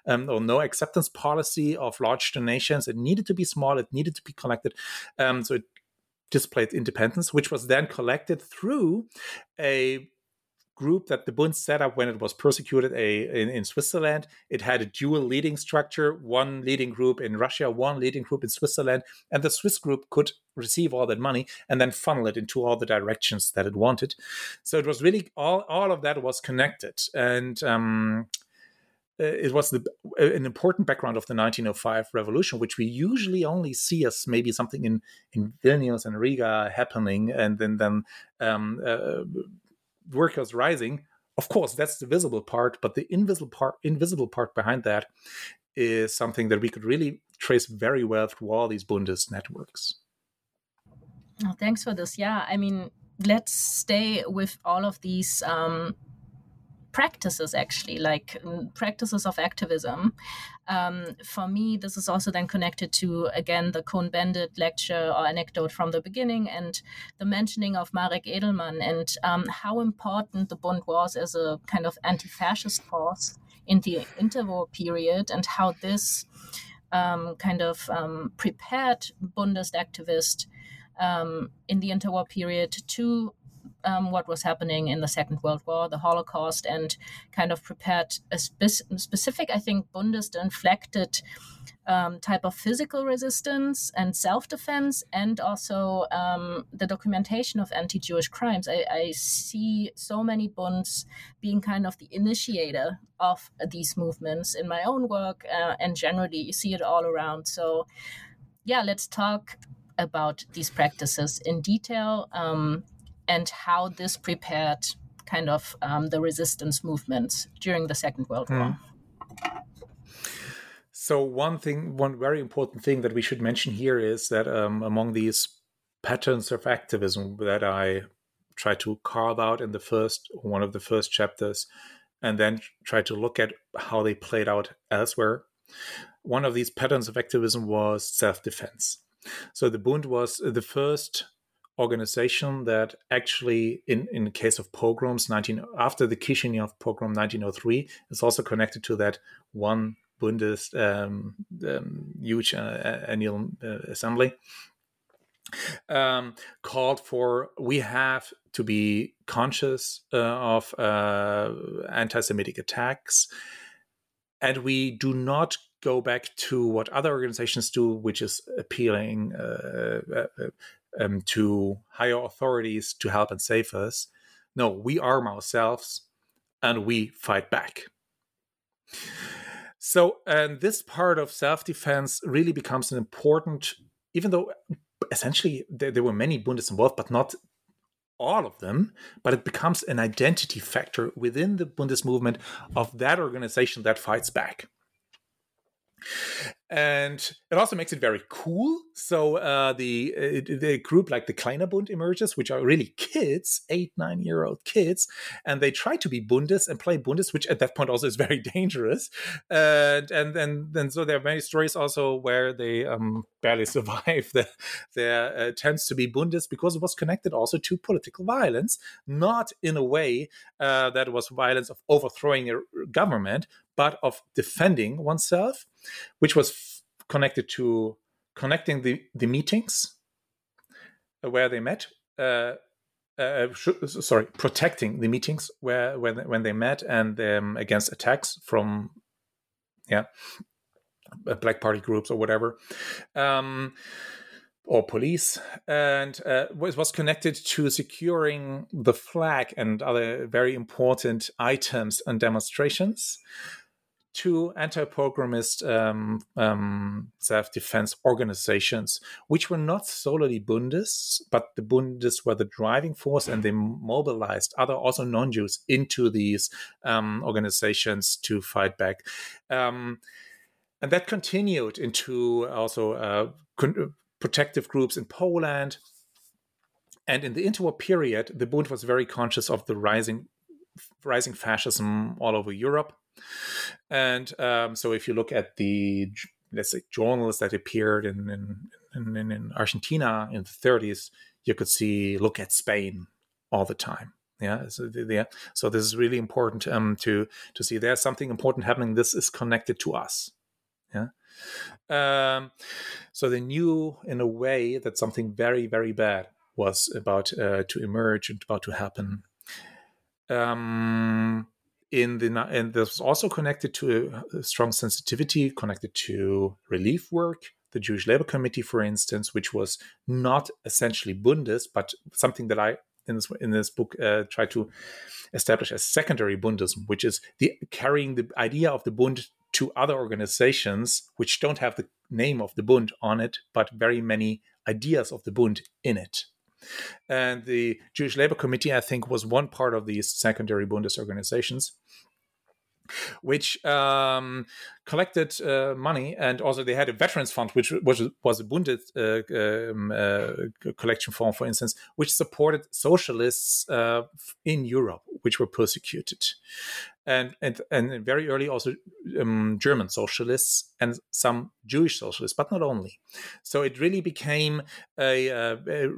um, or no acceptance policy of large donations. It needed to be small. It needed to be collected. Um, so it displayed independence, which was then collected through a group that the Bund set up when it was persecuted a, in, in, Switzerland. It had a dual leading structure, one leading group in Russia, one leading group in Switzerland, and the Swiss group could receive all that money and then funnel it into all the directions that it wanted. So it was really all, all of that was connected. And um, it was the, uh, an important background of the 1905 revolution, which we usually only see as maybe something in, in Vilnius and Riga happening, and then then um, uh, workers rising. Of course, that's the visible part, but the invisible part, invisible part behind that, is something that we could really trace very well through all these Bundist networks. Oh, thanks for this. Yeah, I mean, let's stay with all of these um, practices actually like mm, practices of activism. Um, for me this is also then connected to again the cohn-bendit lecture or anecdote from the beginning and the mentioning of marek edelman and um, how important the bund was as a kind of anti-fascist force in the interwar period and how this um, kind of um, prepared bundist activists um, in the interwar period to um, what was happening in the Second World War, the Holocaust, and kind of prepared a spe- specific, I think, Bundist um, type of physical resistance and self defense, and also um, the documentation of anti Jewish crimes. I, I, see so many Bunds being kind of the initiator of these movements in my own work, uh, and generally, you see it all around. So, yeah, let's talk about these practices in detail. Um, and how this prepared kind of um, the resistance movements during the Second World War. Hmm. So one thing, one very important thing that we should mention here is that um, among these patterns of activism that I try to carve out in the first one of the first chapters, and then try to look at how they played out elsewhere. One of these patterns of activism was self-defense. So the Bund was the first organization that actually, in in the case of pogroms, 19 after the Kishinev pogrom 1903, is also connected to that one Bundes um, um, huge uh, annual uh, assembly. Um, called for we have to be conscious uh, of uh, anti-Semitic attacks, and we do not go back to what other organizations do, which is appealing uh, uh, um, to higher authorities to help and save us. No, we arm ourselves and we fight back. So, and this part of self defense really becomes an important, even though essentially there, there were many Bundists involved, but not all of them, but it becomes an identity factor within the Bundes movement of that organization that fights back and it also makes it very cool. So uh, the the group like the Kleiner Bund emerges, which are really kids, eight nine year old kids, and they try to be Bundists and play Bundists, which at that point also is very dangerous. And and then so there are many stories also where they um, barely survive the, their attempts to be Bundists because it was connected also to political violence, not in a way uh, that was violence of overthrowing a government, but of defending oneself, which was connected to connecting the, the meetings uh, where they met. Uh, uh, sorry, protecting the meetings where when when they met and um, against attacks from yeah uh, black party groups or whatever. Um, or police, and uh, it was connected to securing the flag and other very important items and demonstrations to anti-pogromist um, um, self-defense organizations, which were not solely Bundists, but the Bundists were the driving force, and they mobilized other also non-Jews into these um, organizations to fight back, um, and that continued into also uh, con- protective groups in Poland. And in the interwar period, the Bund was very conscious of the rising rising fascism all over Europe and um, so if you look at the let's say journals that appeared in in, in, in Argentina in the 30s, you could see look at Spain all the time. Yeah, so, yeah. so this is really important um, to to see there's something important happening. This is connected to us. Yeah. Um, so they knew in a way that something very very bad was about uh, to emerge and about to happen. Um, in the and this was also connected to a, a strong sensitivity connected to relief work the Jewish Labor Committee, for instance, which was not essentially Bundes, but something that I in this in this book uh, try to establish as secondary Bundism, which is the carrying the idea of the Bund to other organizations which don't have the name of the Bund on it, but very many ideas of the Bund in it. And the Jewish Labor Committee, I think, was one part of these secondary Bundist organizations which um, collected uh, money, and also they had a veterans fund, which was was a Bundes uh, um, uh, collection fund, for instance, which supported socialists uh, in Europe, which were persecuted and and and very early also um, German socialists and some Jewish socialists, but not only. So it really became a, uh, a,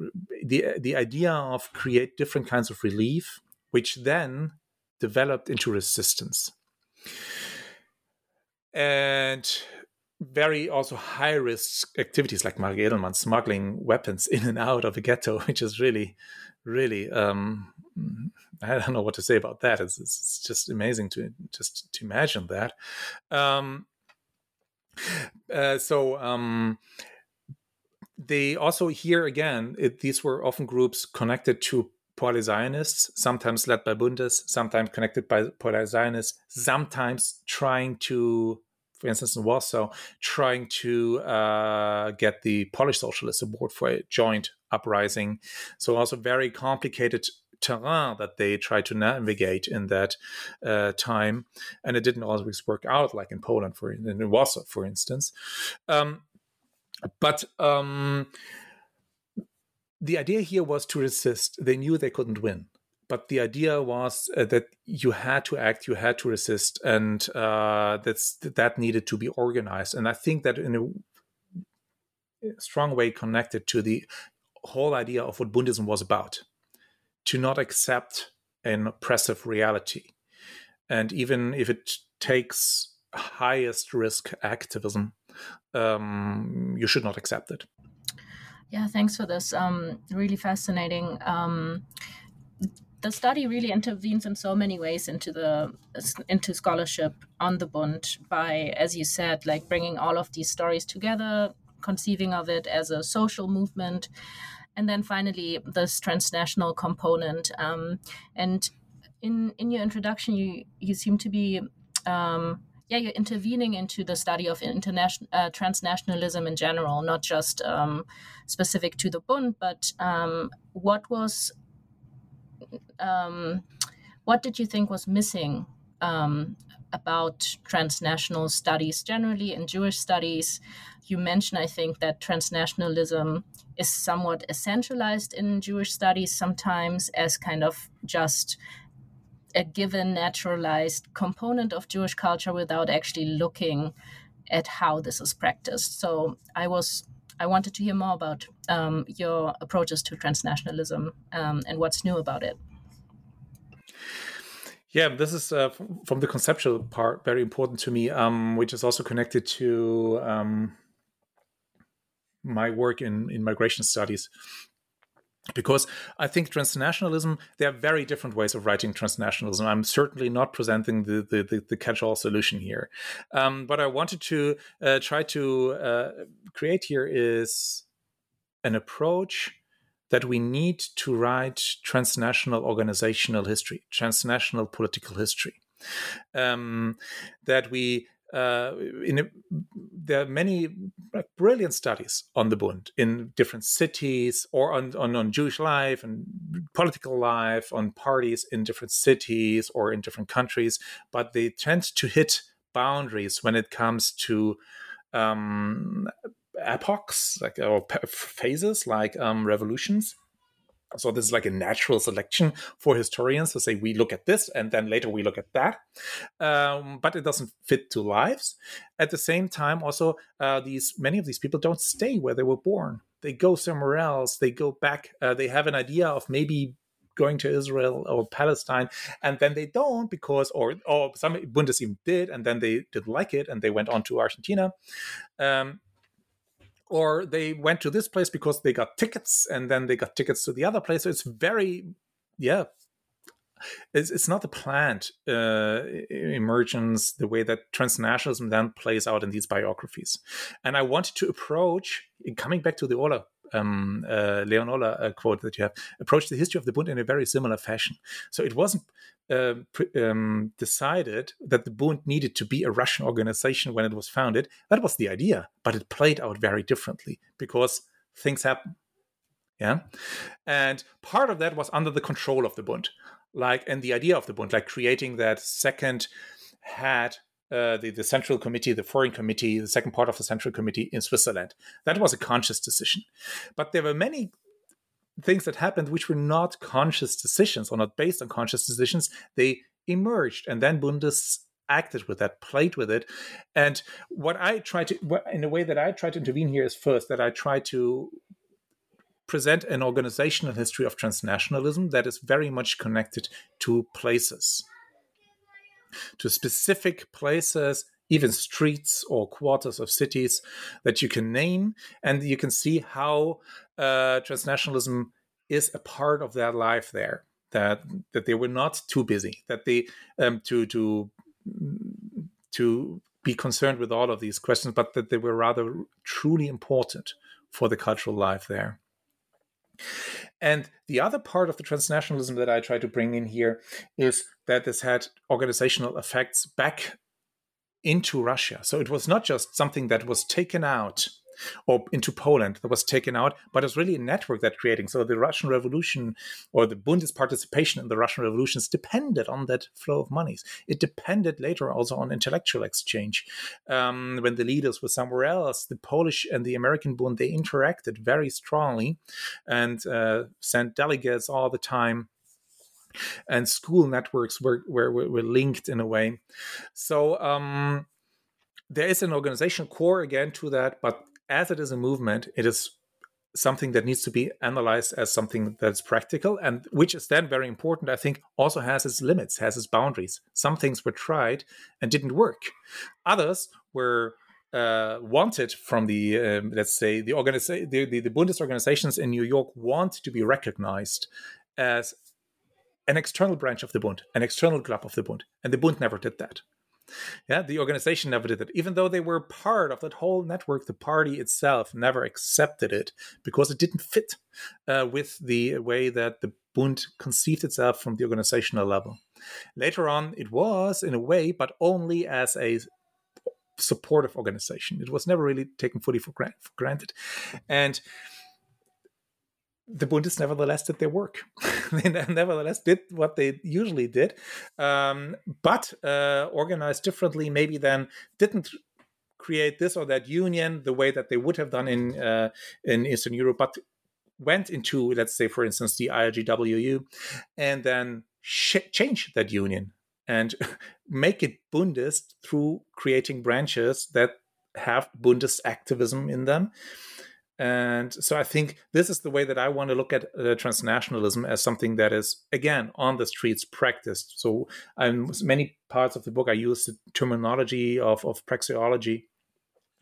the the idea of create different kinds of relief, which then developed into resistance. And very also high risk activities like Marek Edelman smuggling weapons in and out of a ghetto, which is really, really um, I don't know what to say about that. It's, it's just amazing to just to imagine that. Um, uh, so um, they also here again, it, these were often groups connected to Zionists, sometimes led by Bundists, sometimes connected by Zionists, sometimes trying to, for instance, in Warsaw, trying to uh, get the Polish socialists aboard for a joint uprising. So also very complicated terrain that they tried to navigate in that uh, time, and it didn't always work out, like in Poland, for in Warsaw, for instance. Um, but um, the idea here was to resist. They knew they couldn't win, but the idea was uh, that you had to act, you had to resist, and uh, that's that needed to be organized. And I think that in a strong way connected to the whole idea of what Bundism was about to not accept an oppressive reality. And even if it takes highest risk activism, um, you should not accept it. Yeah, thanks for this. Um, really fascinating. Um, the study really intervenes in so many ways into the into scholarship on the Bund by, as you said, like bringing all of these stories together, conceiving of it as a social movement, and then finally this transnational component. Um, and in in your introduction, you you seem to be um, yeah, you're intervening into the study of international uh, transnationalism in general, not just um, specific to the Bund, but um, what was um, what did you think was missing um, about transnational studies generally and Jewish studies? You mentioned, I think, that transnationalism is somewhat essentialized in Jewish studies sometimes as kind of just a given naturalized component of Jewish culture without actually looking at how this is practiced. So I was I wanted to hear more about um, your approaches to transnationalism um, and what's new about it. Yeah, this is uh, from the conceptual part very important to me, um, which is also connected to um, my work in, in migration studies because I think transnationalism, there are very different ways of writing transnationalism. I'm certainly not presenting the, the, the, the catch all solution here. Um, what I wanted to uh, try to uh, create here is an approach that we need to write transnational organizational history, transnational political history. Um, that we uh, in a, there are many brilliant studies on the Bund in different cities or on, on, on Jewish life and political life, on parties in different cities or in different countries, but they tend to hit boundaries when it comes to um, epochs like or phases like um, revolutions so this is like a natural selection for historians to say we look at this and then later we look at that, um, but it doesn't fit to lives. At the same time, also uh, these many of these people don't stay where they were born. They go somewhere else. They go back. Uh, they have an idea of maybe going to Israel or Palestine, and then they don't because, or or some Bundesheer did, and then they didn't like it, and they went on to Argentina. Um, or they went to this place because they got tickets and then they got tickets to the other place. So it's very yeah it's, it's not a planned uh, emergence the way that transnationalism then plays out in these biographies. And i wanted to approach coming back to the ola um, uh, Leon Ola uh, quote that you have approached the history of the Bund in a very similar fashion. So it wasn't uh, um, decided that the Bund needed to be a Russian organization when it was founded. That was the idea, but it played out very differently because things happen. Yeah. And part of that was under the control of the Bund, like, and the idea of the Bund, like creating that second head uh, the, the central committee, the foreign committee, the second part of the central committee in Switzerland. That was a conscious decision. But there were many things that happened which were not conscious decisions or not based on conscious decisions. They emerged, and then Bundists acted with that, played with it. And what I try to, in a way that I try to intervene here is first that I try to present an organizational history of transnationalism that is very much connected to places, to specific places even streets or quarters of cities that you can name, and you can see how uh, transnationalism is a part of their life there. That that they were not too busy. That they um, to to to be concerned with all of these questions, but that they were rather truly important for the cultural life there. And the other part of the transnationalism that I try to bring in here is that this had organizational effects back into Russia. So it was not just something that was taken out or into Poland that was taken out, but it's really a network that creating. So the Russian Revolution or the Bundist participation in the Russian revolutions depended on that flow of monies. It depended later also on intellectual exchange. Um, when the leaders were somewhere else, the Polish and the American Bund they interacted very strongly and uh, sent delegates all the time and school networks were, were, were linked in a way. So um, there is an organizational core again to that, but as it is a movement, it is something that needs to be analyzed as something that's practical and which is then very important i think also has its limits has its boundaries some things were tried and didn't work others were uh, wanted from the um, let's say the, organiza- the, the, the organizations in New York want to be recognized as an external branch of the Bund, an external club of the Bund. And the Bund never did that. Yeah, the organization never did it. Even though they were part of that whole network, the party itself never accepted it because it didn't fit uh, with the way that the Bund conceived itself from the organizational level. Later on, it was in a way, but only as a supportive organization. It was never really taken fully for, for granted. And the Bundists nevertheless did their work. they nevertheless did what they usually did, um, but uh, organized differently, maybe then didn't create this or that union the way that they would have done in uh, in Eastern Europe, but went into, let's say, for instance, the ILGWU, and then sh- change that union and make it Bundes through creating branches that have Bundist activism in them and so I think this is the way that I want to look at uh, transnationalism as something that is, again, on the streets practiced. So in many parts of the book, I use the terminology of, of praxeology.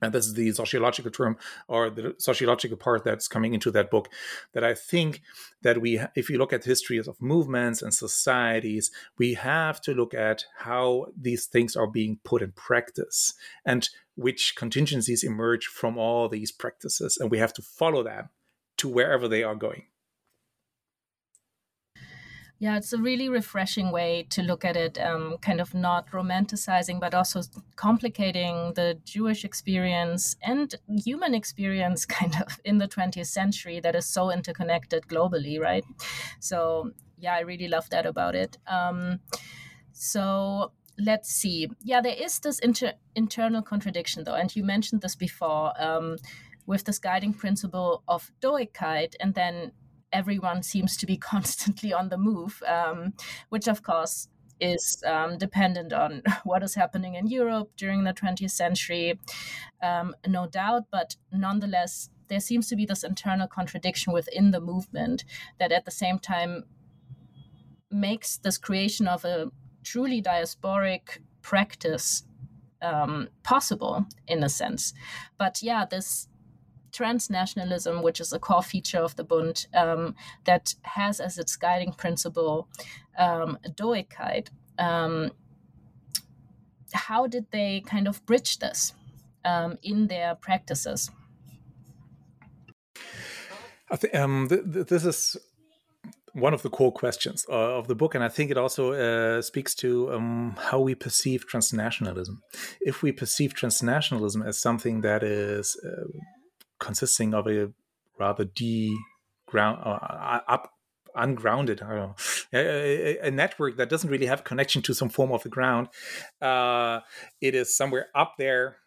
And this is the sociological term or the sociological part that's coming into that book. That I think that we, if you look at histories of movements and societies, we have to look at how these things are being put in practice. And which contingencies emerge from all these practices, and we have to follow them to wherever they are going. Yeah, it's a really refreshing way to look at it, um, kind of not romanticizing, but also complicating the Jewish experience and human experience, kind of in the 20th century that is so interconnected globally, right? So, yeah, I really love that about it. Um, so, let's see. Yeah, there is this inter- internal contradiction, though, and you mentioned this before um, with this guiding principle of doikayt, and then everyone seems to be constantly on the move, um, which, of course, is um, dependent on what is happening in Europe during the 20th century, um, no doubt, but nonetheless, there seems to be this internal contradiction within the movement that at the same time makes this creation of a truly diasporic practice um, possible in a sense. But yeah, this transnationalism, which is a core feature of the Bund, um, that has as its guiding principle um, doikayt. Um, how did they kind of bridge this um, in their practices? I think um, th- th- this is one of the core questions uh, of the book, and I think it also uh, speaks to um, how we perceive transnationalism. If we perceive transnationalism as something that is uh, consisting of a rather de ground uh, up ungrounded I don't know, a, a, network that doesn't really have connection to some form of the ground uh, it is somewhere up there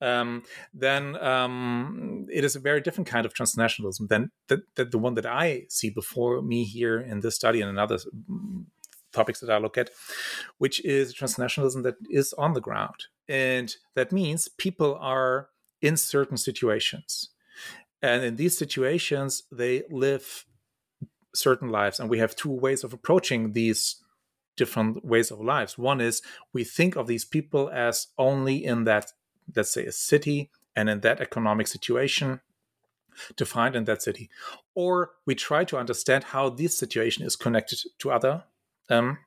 um, then um, it is a very different kind of transnationalism than the, the, the, one that I see before me here in this study and in other mm, topics that I look at, which is transnationalism that is on the ground. And that means people are in certain situations. And in these situations, they live certain lives. And we have two ways of approaching these different ways of lives. One is we think of these people as only in that let's say, a city, and in that economic situation, defined in that city. Or we try to understand how this situation is connected to other um,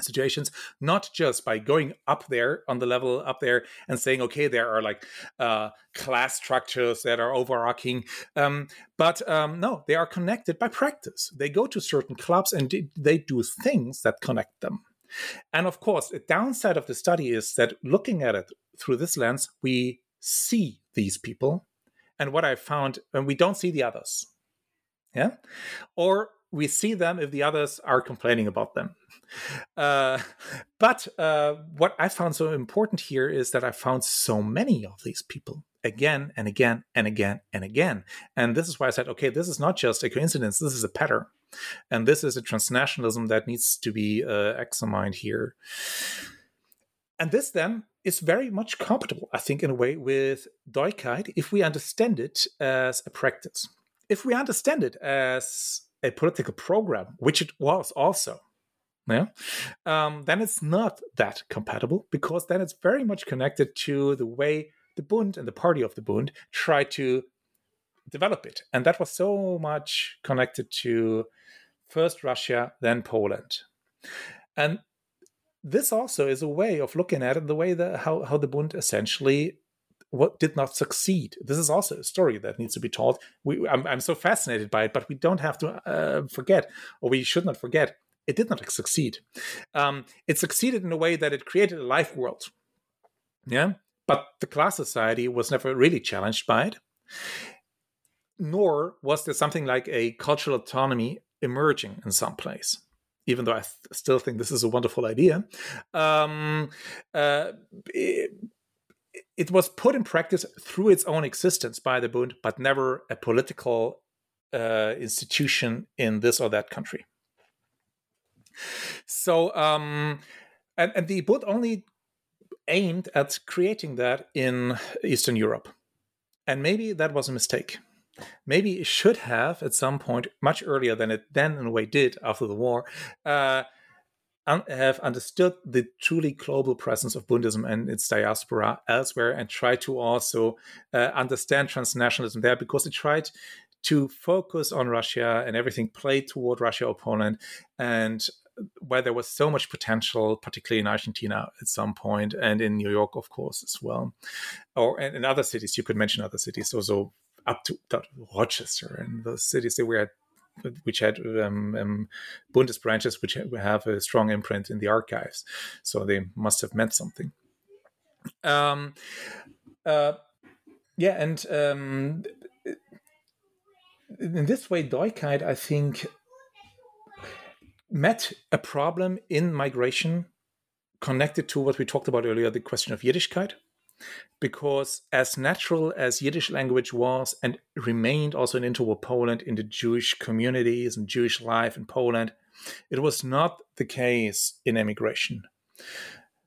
situations, not just by going up there on the level up there and saying, okay, there are like uh, class structures that are overarching, um, but um, no, they are connected by practice. They go to certain clubs and they do things that connect them. And of course, the downside of the study is that looking at it through this lens, we see these people. And what I found, and we don't see the others. Yeah. Or we see them if the others are complaining about them. Uh, but uh, what I found so important here is that I found so many of these people again and again and again and again. And this is why I said, okay, this is not just a coincidence, this is a pattern. And this is a transnationalism that needs to be uh, examined here. And this then is very much compatible, I think, in a way with doikayt if we understand it as a practice. If we understand it as a political program, which it was also, yeah, um, then it's not that compatible because then it's very much connected to the way the Bund and the party of the Bund try to develop it. And that was so much connected to first Russia, then Poland. And this also is a way of looking at it the way that how, how the Bund essentially what did not succeed. This is also a story that needs to be told. We, I'm, I'm so fascinated by it, but we don't have to uh, forget, or we should not forget, it did not succeed. Um, it succeeded in a way that it created a life world. Yeah, but the class society was never really challenged by it. Nor was there something like a cultural autonomy emerging in some place even though I th- still think this is a wonderful idea, um, uh, it, it, was put in practice through its own existence by the Bund, but never a political uh, institution in this or that country. So, um, and, and the Bund only aimed at creating that in Eastern Europe. And maybe that was a mistake maybe it should have at some point much earlier than it then in a way did after the war uh, have understood the truly global presence of Bundism and its diaspora elsewhere and try to also uh, understand transnationalism there because it tried to focus on Russia and everything played toward Russia or Poland and where there was so much potential, particularly in Argentina at some point, and in New York, of course, as well, or in other cities. You could mention other cities. So, so up to, Rochester and the cities that we had which had um, um, Bundist branches, which have a strong imprint in the archives. So they must have meant something. Um, uh, yeah, and um, in this way, doikayt, I think, met a problem in migration connected to what we talked about earlier the question of Yiddishkeit because as natural as Yiddish language was and remained also in interwar Poland in the Jewish communities and Jewish life in Poland, it was not the case in emigration.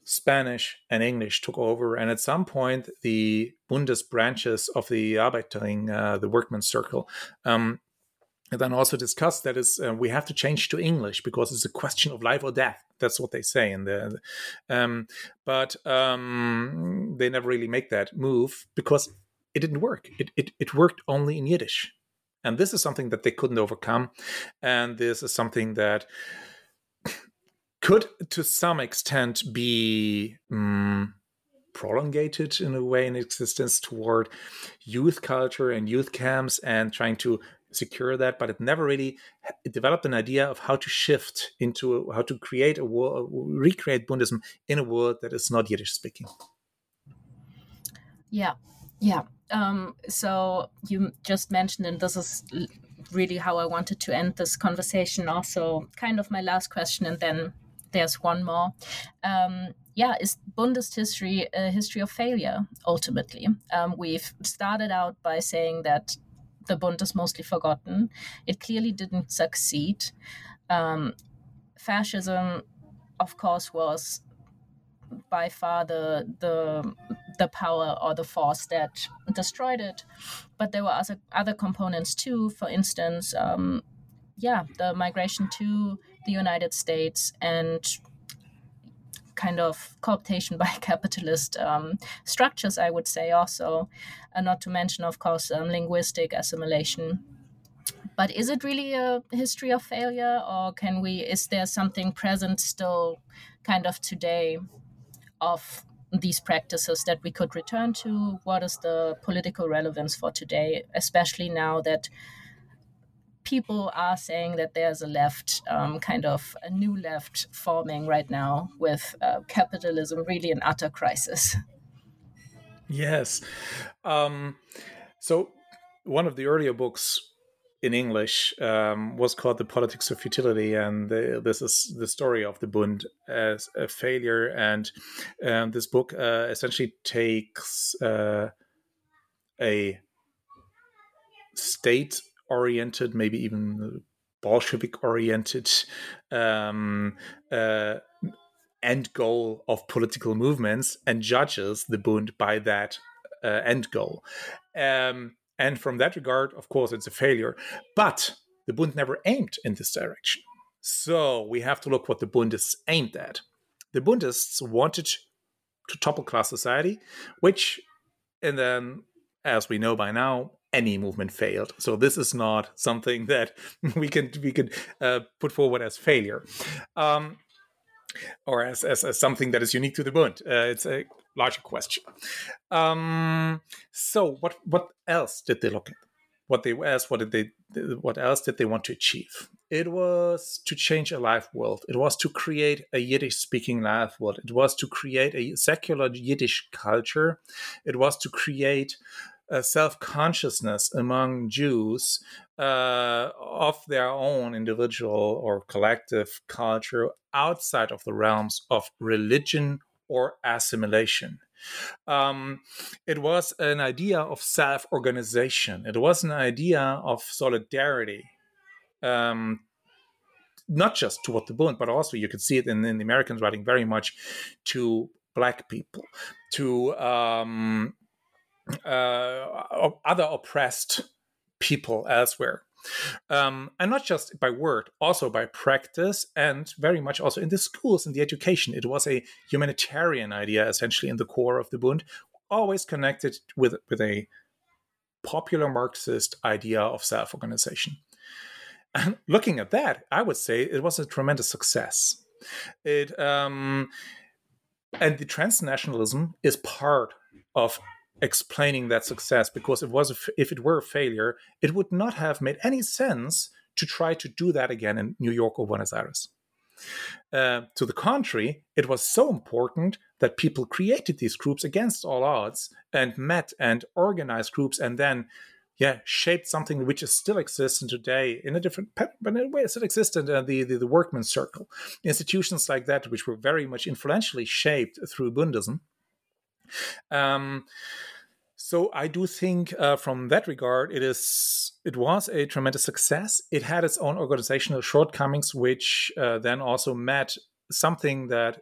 Spanish and English took over, and at some point, the Bundist branches of the Arbeiterring, uh, the workmen's circle, um, and then also discussed that is uh, we have to change to English because it's a question of life or death. That's what they say in the, um, but um, they never really make that move because it didn't work. It, it it worked only in Yiddish, and this is something that they couldn't overcome, and this is something that could, to some extent, be. Um, prolongated in a way in existence toward youth culture and youth camps and trying to secure that, but it never really developed an idea of how to shift into how to create a world, recreate Bundism in a world that is not Yiddish speaking. Yeah, yeah. Um, so you just mentioned, and this is really how I wanted to end this conversation. Also, kind of my last question, and then there's one more. Um, yeah, is Bundist history a history of failure ultimately? Um, we've started out by saying that the Bund is mostly forgotten. It clearly didn't succeed. Um, fascism, of course, was by far the the the power or the force that destroyed it. But there were other other components too. For instance, um, yeah, the migration to the United States and kind of cooptation by capitalist um, structures, I would say, also, and not to mention, of course, um, linguistic assimilation. But is it really a history of failure, or can we? Is there something present still, kind of today, of these practices that we could return to? What is the political relevance for today, especially now that people are saying that there's a left, um, kind of a new left forming right now with uh, capitalism really in utter crisis. Yes. Um, so, one of the earlier books in English um, was called The Politics of Futility, and the, this is the story of the Bund as a failure. And um, this book uh, essentially takes uh, a state oriented, maybe even Bolshevik oriented um, uh, end goal of political movements and judges the Bund by that uh, end goal. Um, and from that regard, of course, it's a failure. But the Bund never aimed in this direction. So we have to look what the Bundists aimed at. The Bundists wanted to topple class society, which, and then, as we know by now, any movement failed. So this is not something that we can we could uh, put forward as failure, um, or as, as, as something that is unique to the Bund. Uh, it's a larger question. Um, so what what else did they look at? What they asked, what did they what else did they want to achieve? It was to change a life world. It was to create a Yiddish speaking life world. It was to create a secular Yiddish culture. It was to create a self consciousness among Jews uh, of their own individual or collective culture outside of the realms of religion or assimilation. Um, it was an idea of self organization, it was an idea of solidarity. Um, not just toward the Bund, but also you could see it in, in the Americans writing very much to black people, to um, uh, other oppressed people elsewhere. Um, and not just by word, also by practice, and very much also in the schools, in the education. It was a humanitarian idea, essentially, in the core of the Bund, always connected with, with a popular Marxist idea of self organization. And looking at that, I would say it was a tremendous success. It um, and the transnationalism is part of explaining that success because it was if it were a failure, it would not have made any sense to try to do that again in New York or Buenos Aires. Uh, to the contrary, it was so important that people created these groups against all odds and met and organized groups and then yeah, shaped something which is still exists today in a different, but in a way it still exists in the, the, the workman's circle. Institutions like that, which were very much influentially shaped through Bundism. Um, so I do think, uh, from that regard, it is it was a tremendous success. It had its own organizational shortcomings, which uh, then also met something that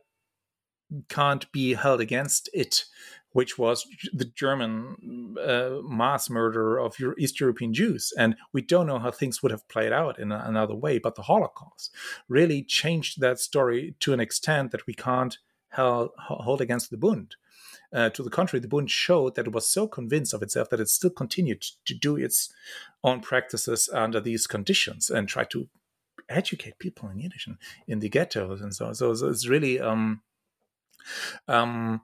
can't be held against it, which was the German uh, mass murder of East European Jews. And we don't know how things would have played out in another way, but the Holocaust really changed that story to an extent that we can't held, hold against the Bund. Uh, to the contrary, the Bund showed that it was so convinced of itself that it still continued to do its own practices under these conditions and try to educate people in Yiddish and in the ghettos and so on. So, so it's really um, um,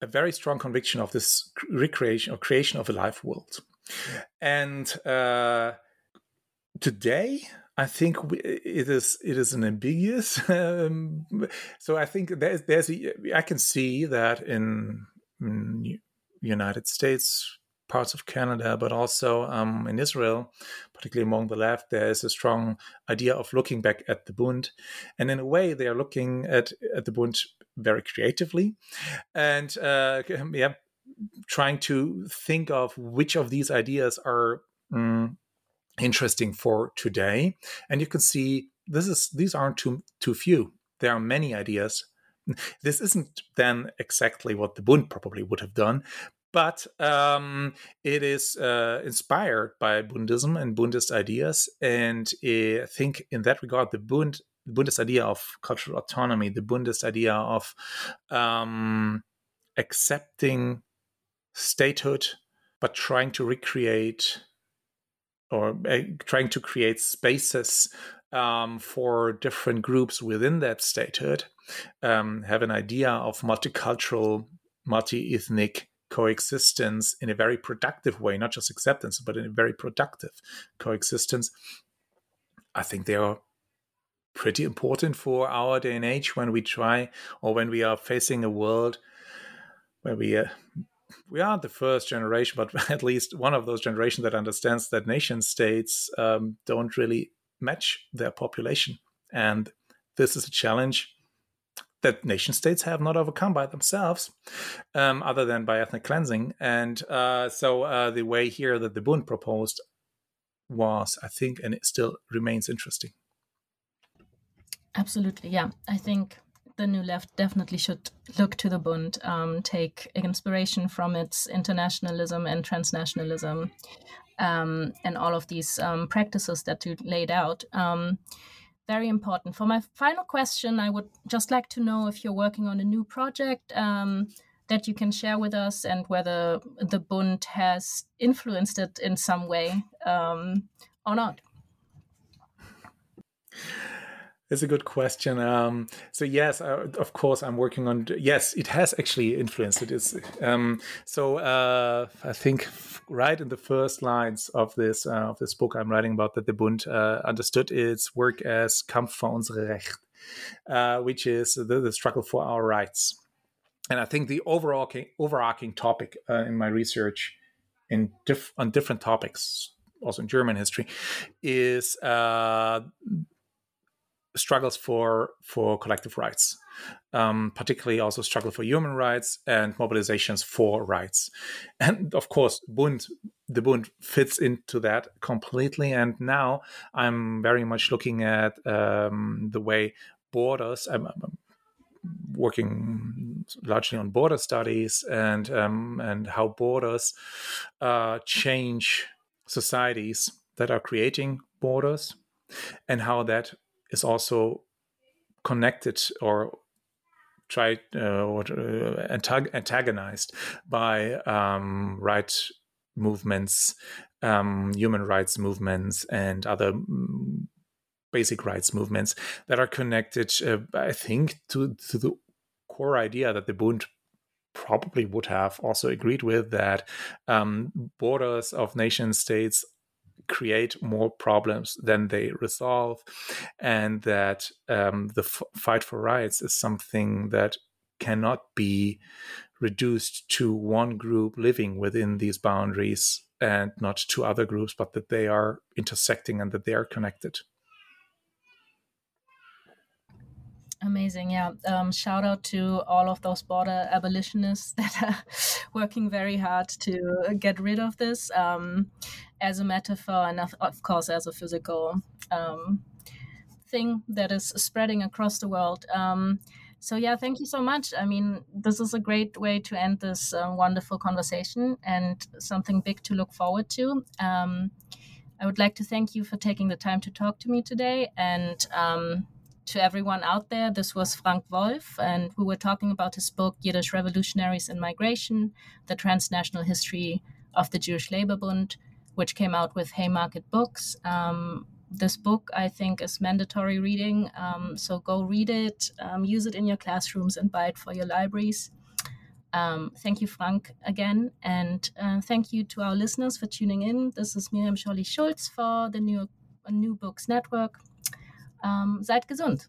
a very strong conviction of this recreation or creation of a life world. And uh, today, I think it is it is an ambiguous. Um, so I think there's there's a, I can see that in United States, parts of Canada, but also um, in Israel, particularly among the left, there is a strong idea of looking back at the Bund, and in a way, they are looking at at the Bund very creatively, and uh, yeah, trying to think of which of these ideas are. Um, interesting for today and you can see this is these aren't too too few there are many ideas this isn't then exactly what the Bund probably would have done, but um, it is uh, inspired by Bundism and Bundist ideas. And I think in that regard, the Bund, the Bundist idea of cultural autonomy, the Bundist idea of um, accepting statehood, but trying to recreate or uh, trying to create spaces um, for different groups within that statehood um, have an idea of multicultural, multi ethnic coexistence in a very productive way, not just acceptance, but in a very productive coexistence. I think they are pretty important for our day and age when we try or when we are facing a world where we uh, we aren't the first generation, but at least one of those generations that understands that nation states um, don't really match their population. And this is a challenge that nation states have not overcome by themselves, um, other than by ethnic cleansing. And uh, so uh, the way here that the Bund proposed was, I think, and it still remains interesting. Absolutely, yeah. I think the New Left definitely should look to the Bund, um, take inspiration from its internationalism and transnationalism, um, and all of these um, practices that you laid out. Um, very important. For my final question, I would just like to know if you're working on a new project, um, that you can share with us and whether the Bund has influenced it in some way um, or not? It's a good question. Um, so yes, uh, of course, I'm working on. Yes, it has actually influenced it. Is um, so uh, I think right in the first lines of this uh, of this book I'm writing about that the Bund uh, understood its work as Kampf für unsere Recht, uh, which is the, the, struggle for our rights. And I think the overarching overarching topic uh, in my research in diff- on different topics, also in German history, is struggles for for collective rights, um, particularly also struggle for human rights and mobilizations for rights. And of course, Bund the Bund fits into that completely. And now I'm very much looking at um, the way borders. I'm, I'm, working largely on border studies and um, and how borders uh, change societies that are creating borders and how that is also connected or tried uh, or uh, antagonized by um, right movements, um, human rights movements, and other um, basic rights movements that are connected, uh, I think, to, to the core idea that the Bund probably would have also agreed with that um, borders of nation states create more problems than they resolve, and that um, the f- fight for rights is something that cannot be reduced to one group living within these boundaries and not to other groups, but that they are intersecting and that they are connected. Amazing, yeah. Um, shout out to all of those border abolitionists that are working very hard to get rid of this um, as a metaphor and, of, of course, as a physical um, thing that is spreading across the world. Um, so, yeah, thank you so much. I mean, this is a great way to end this uh, wonderful conversation and something big to look forward to. Um, I would like to thank you for taking the time to talk to me today and um, to everyone out there. This was Frank Wolff, and we were talking about his book, Yiddish Revolutionaries in Migration The Transnational History of the Jewish Labor Bund, which came out with Haymarket Books. Um, this book, I think, is mandatory reading. Um, so go read it, um, use it in your classrooms, and buy it for your libraries. Um, thank you, Frank, again. And uh, thank you to our listeners for tuning in. This is Miriam Scholli Schulz for the New, New Books Network. Ähm, seid gesund.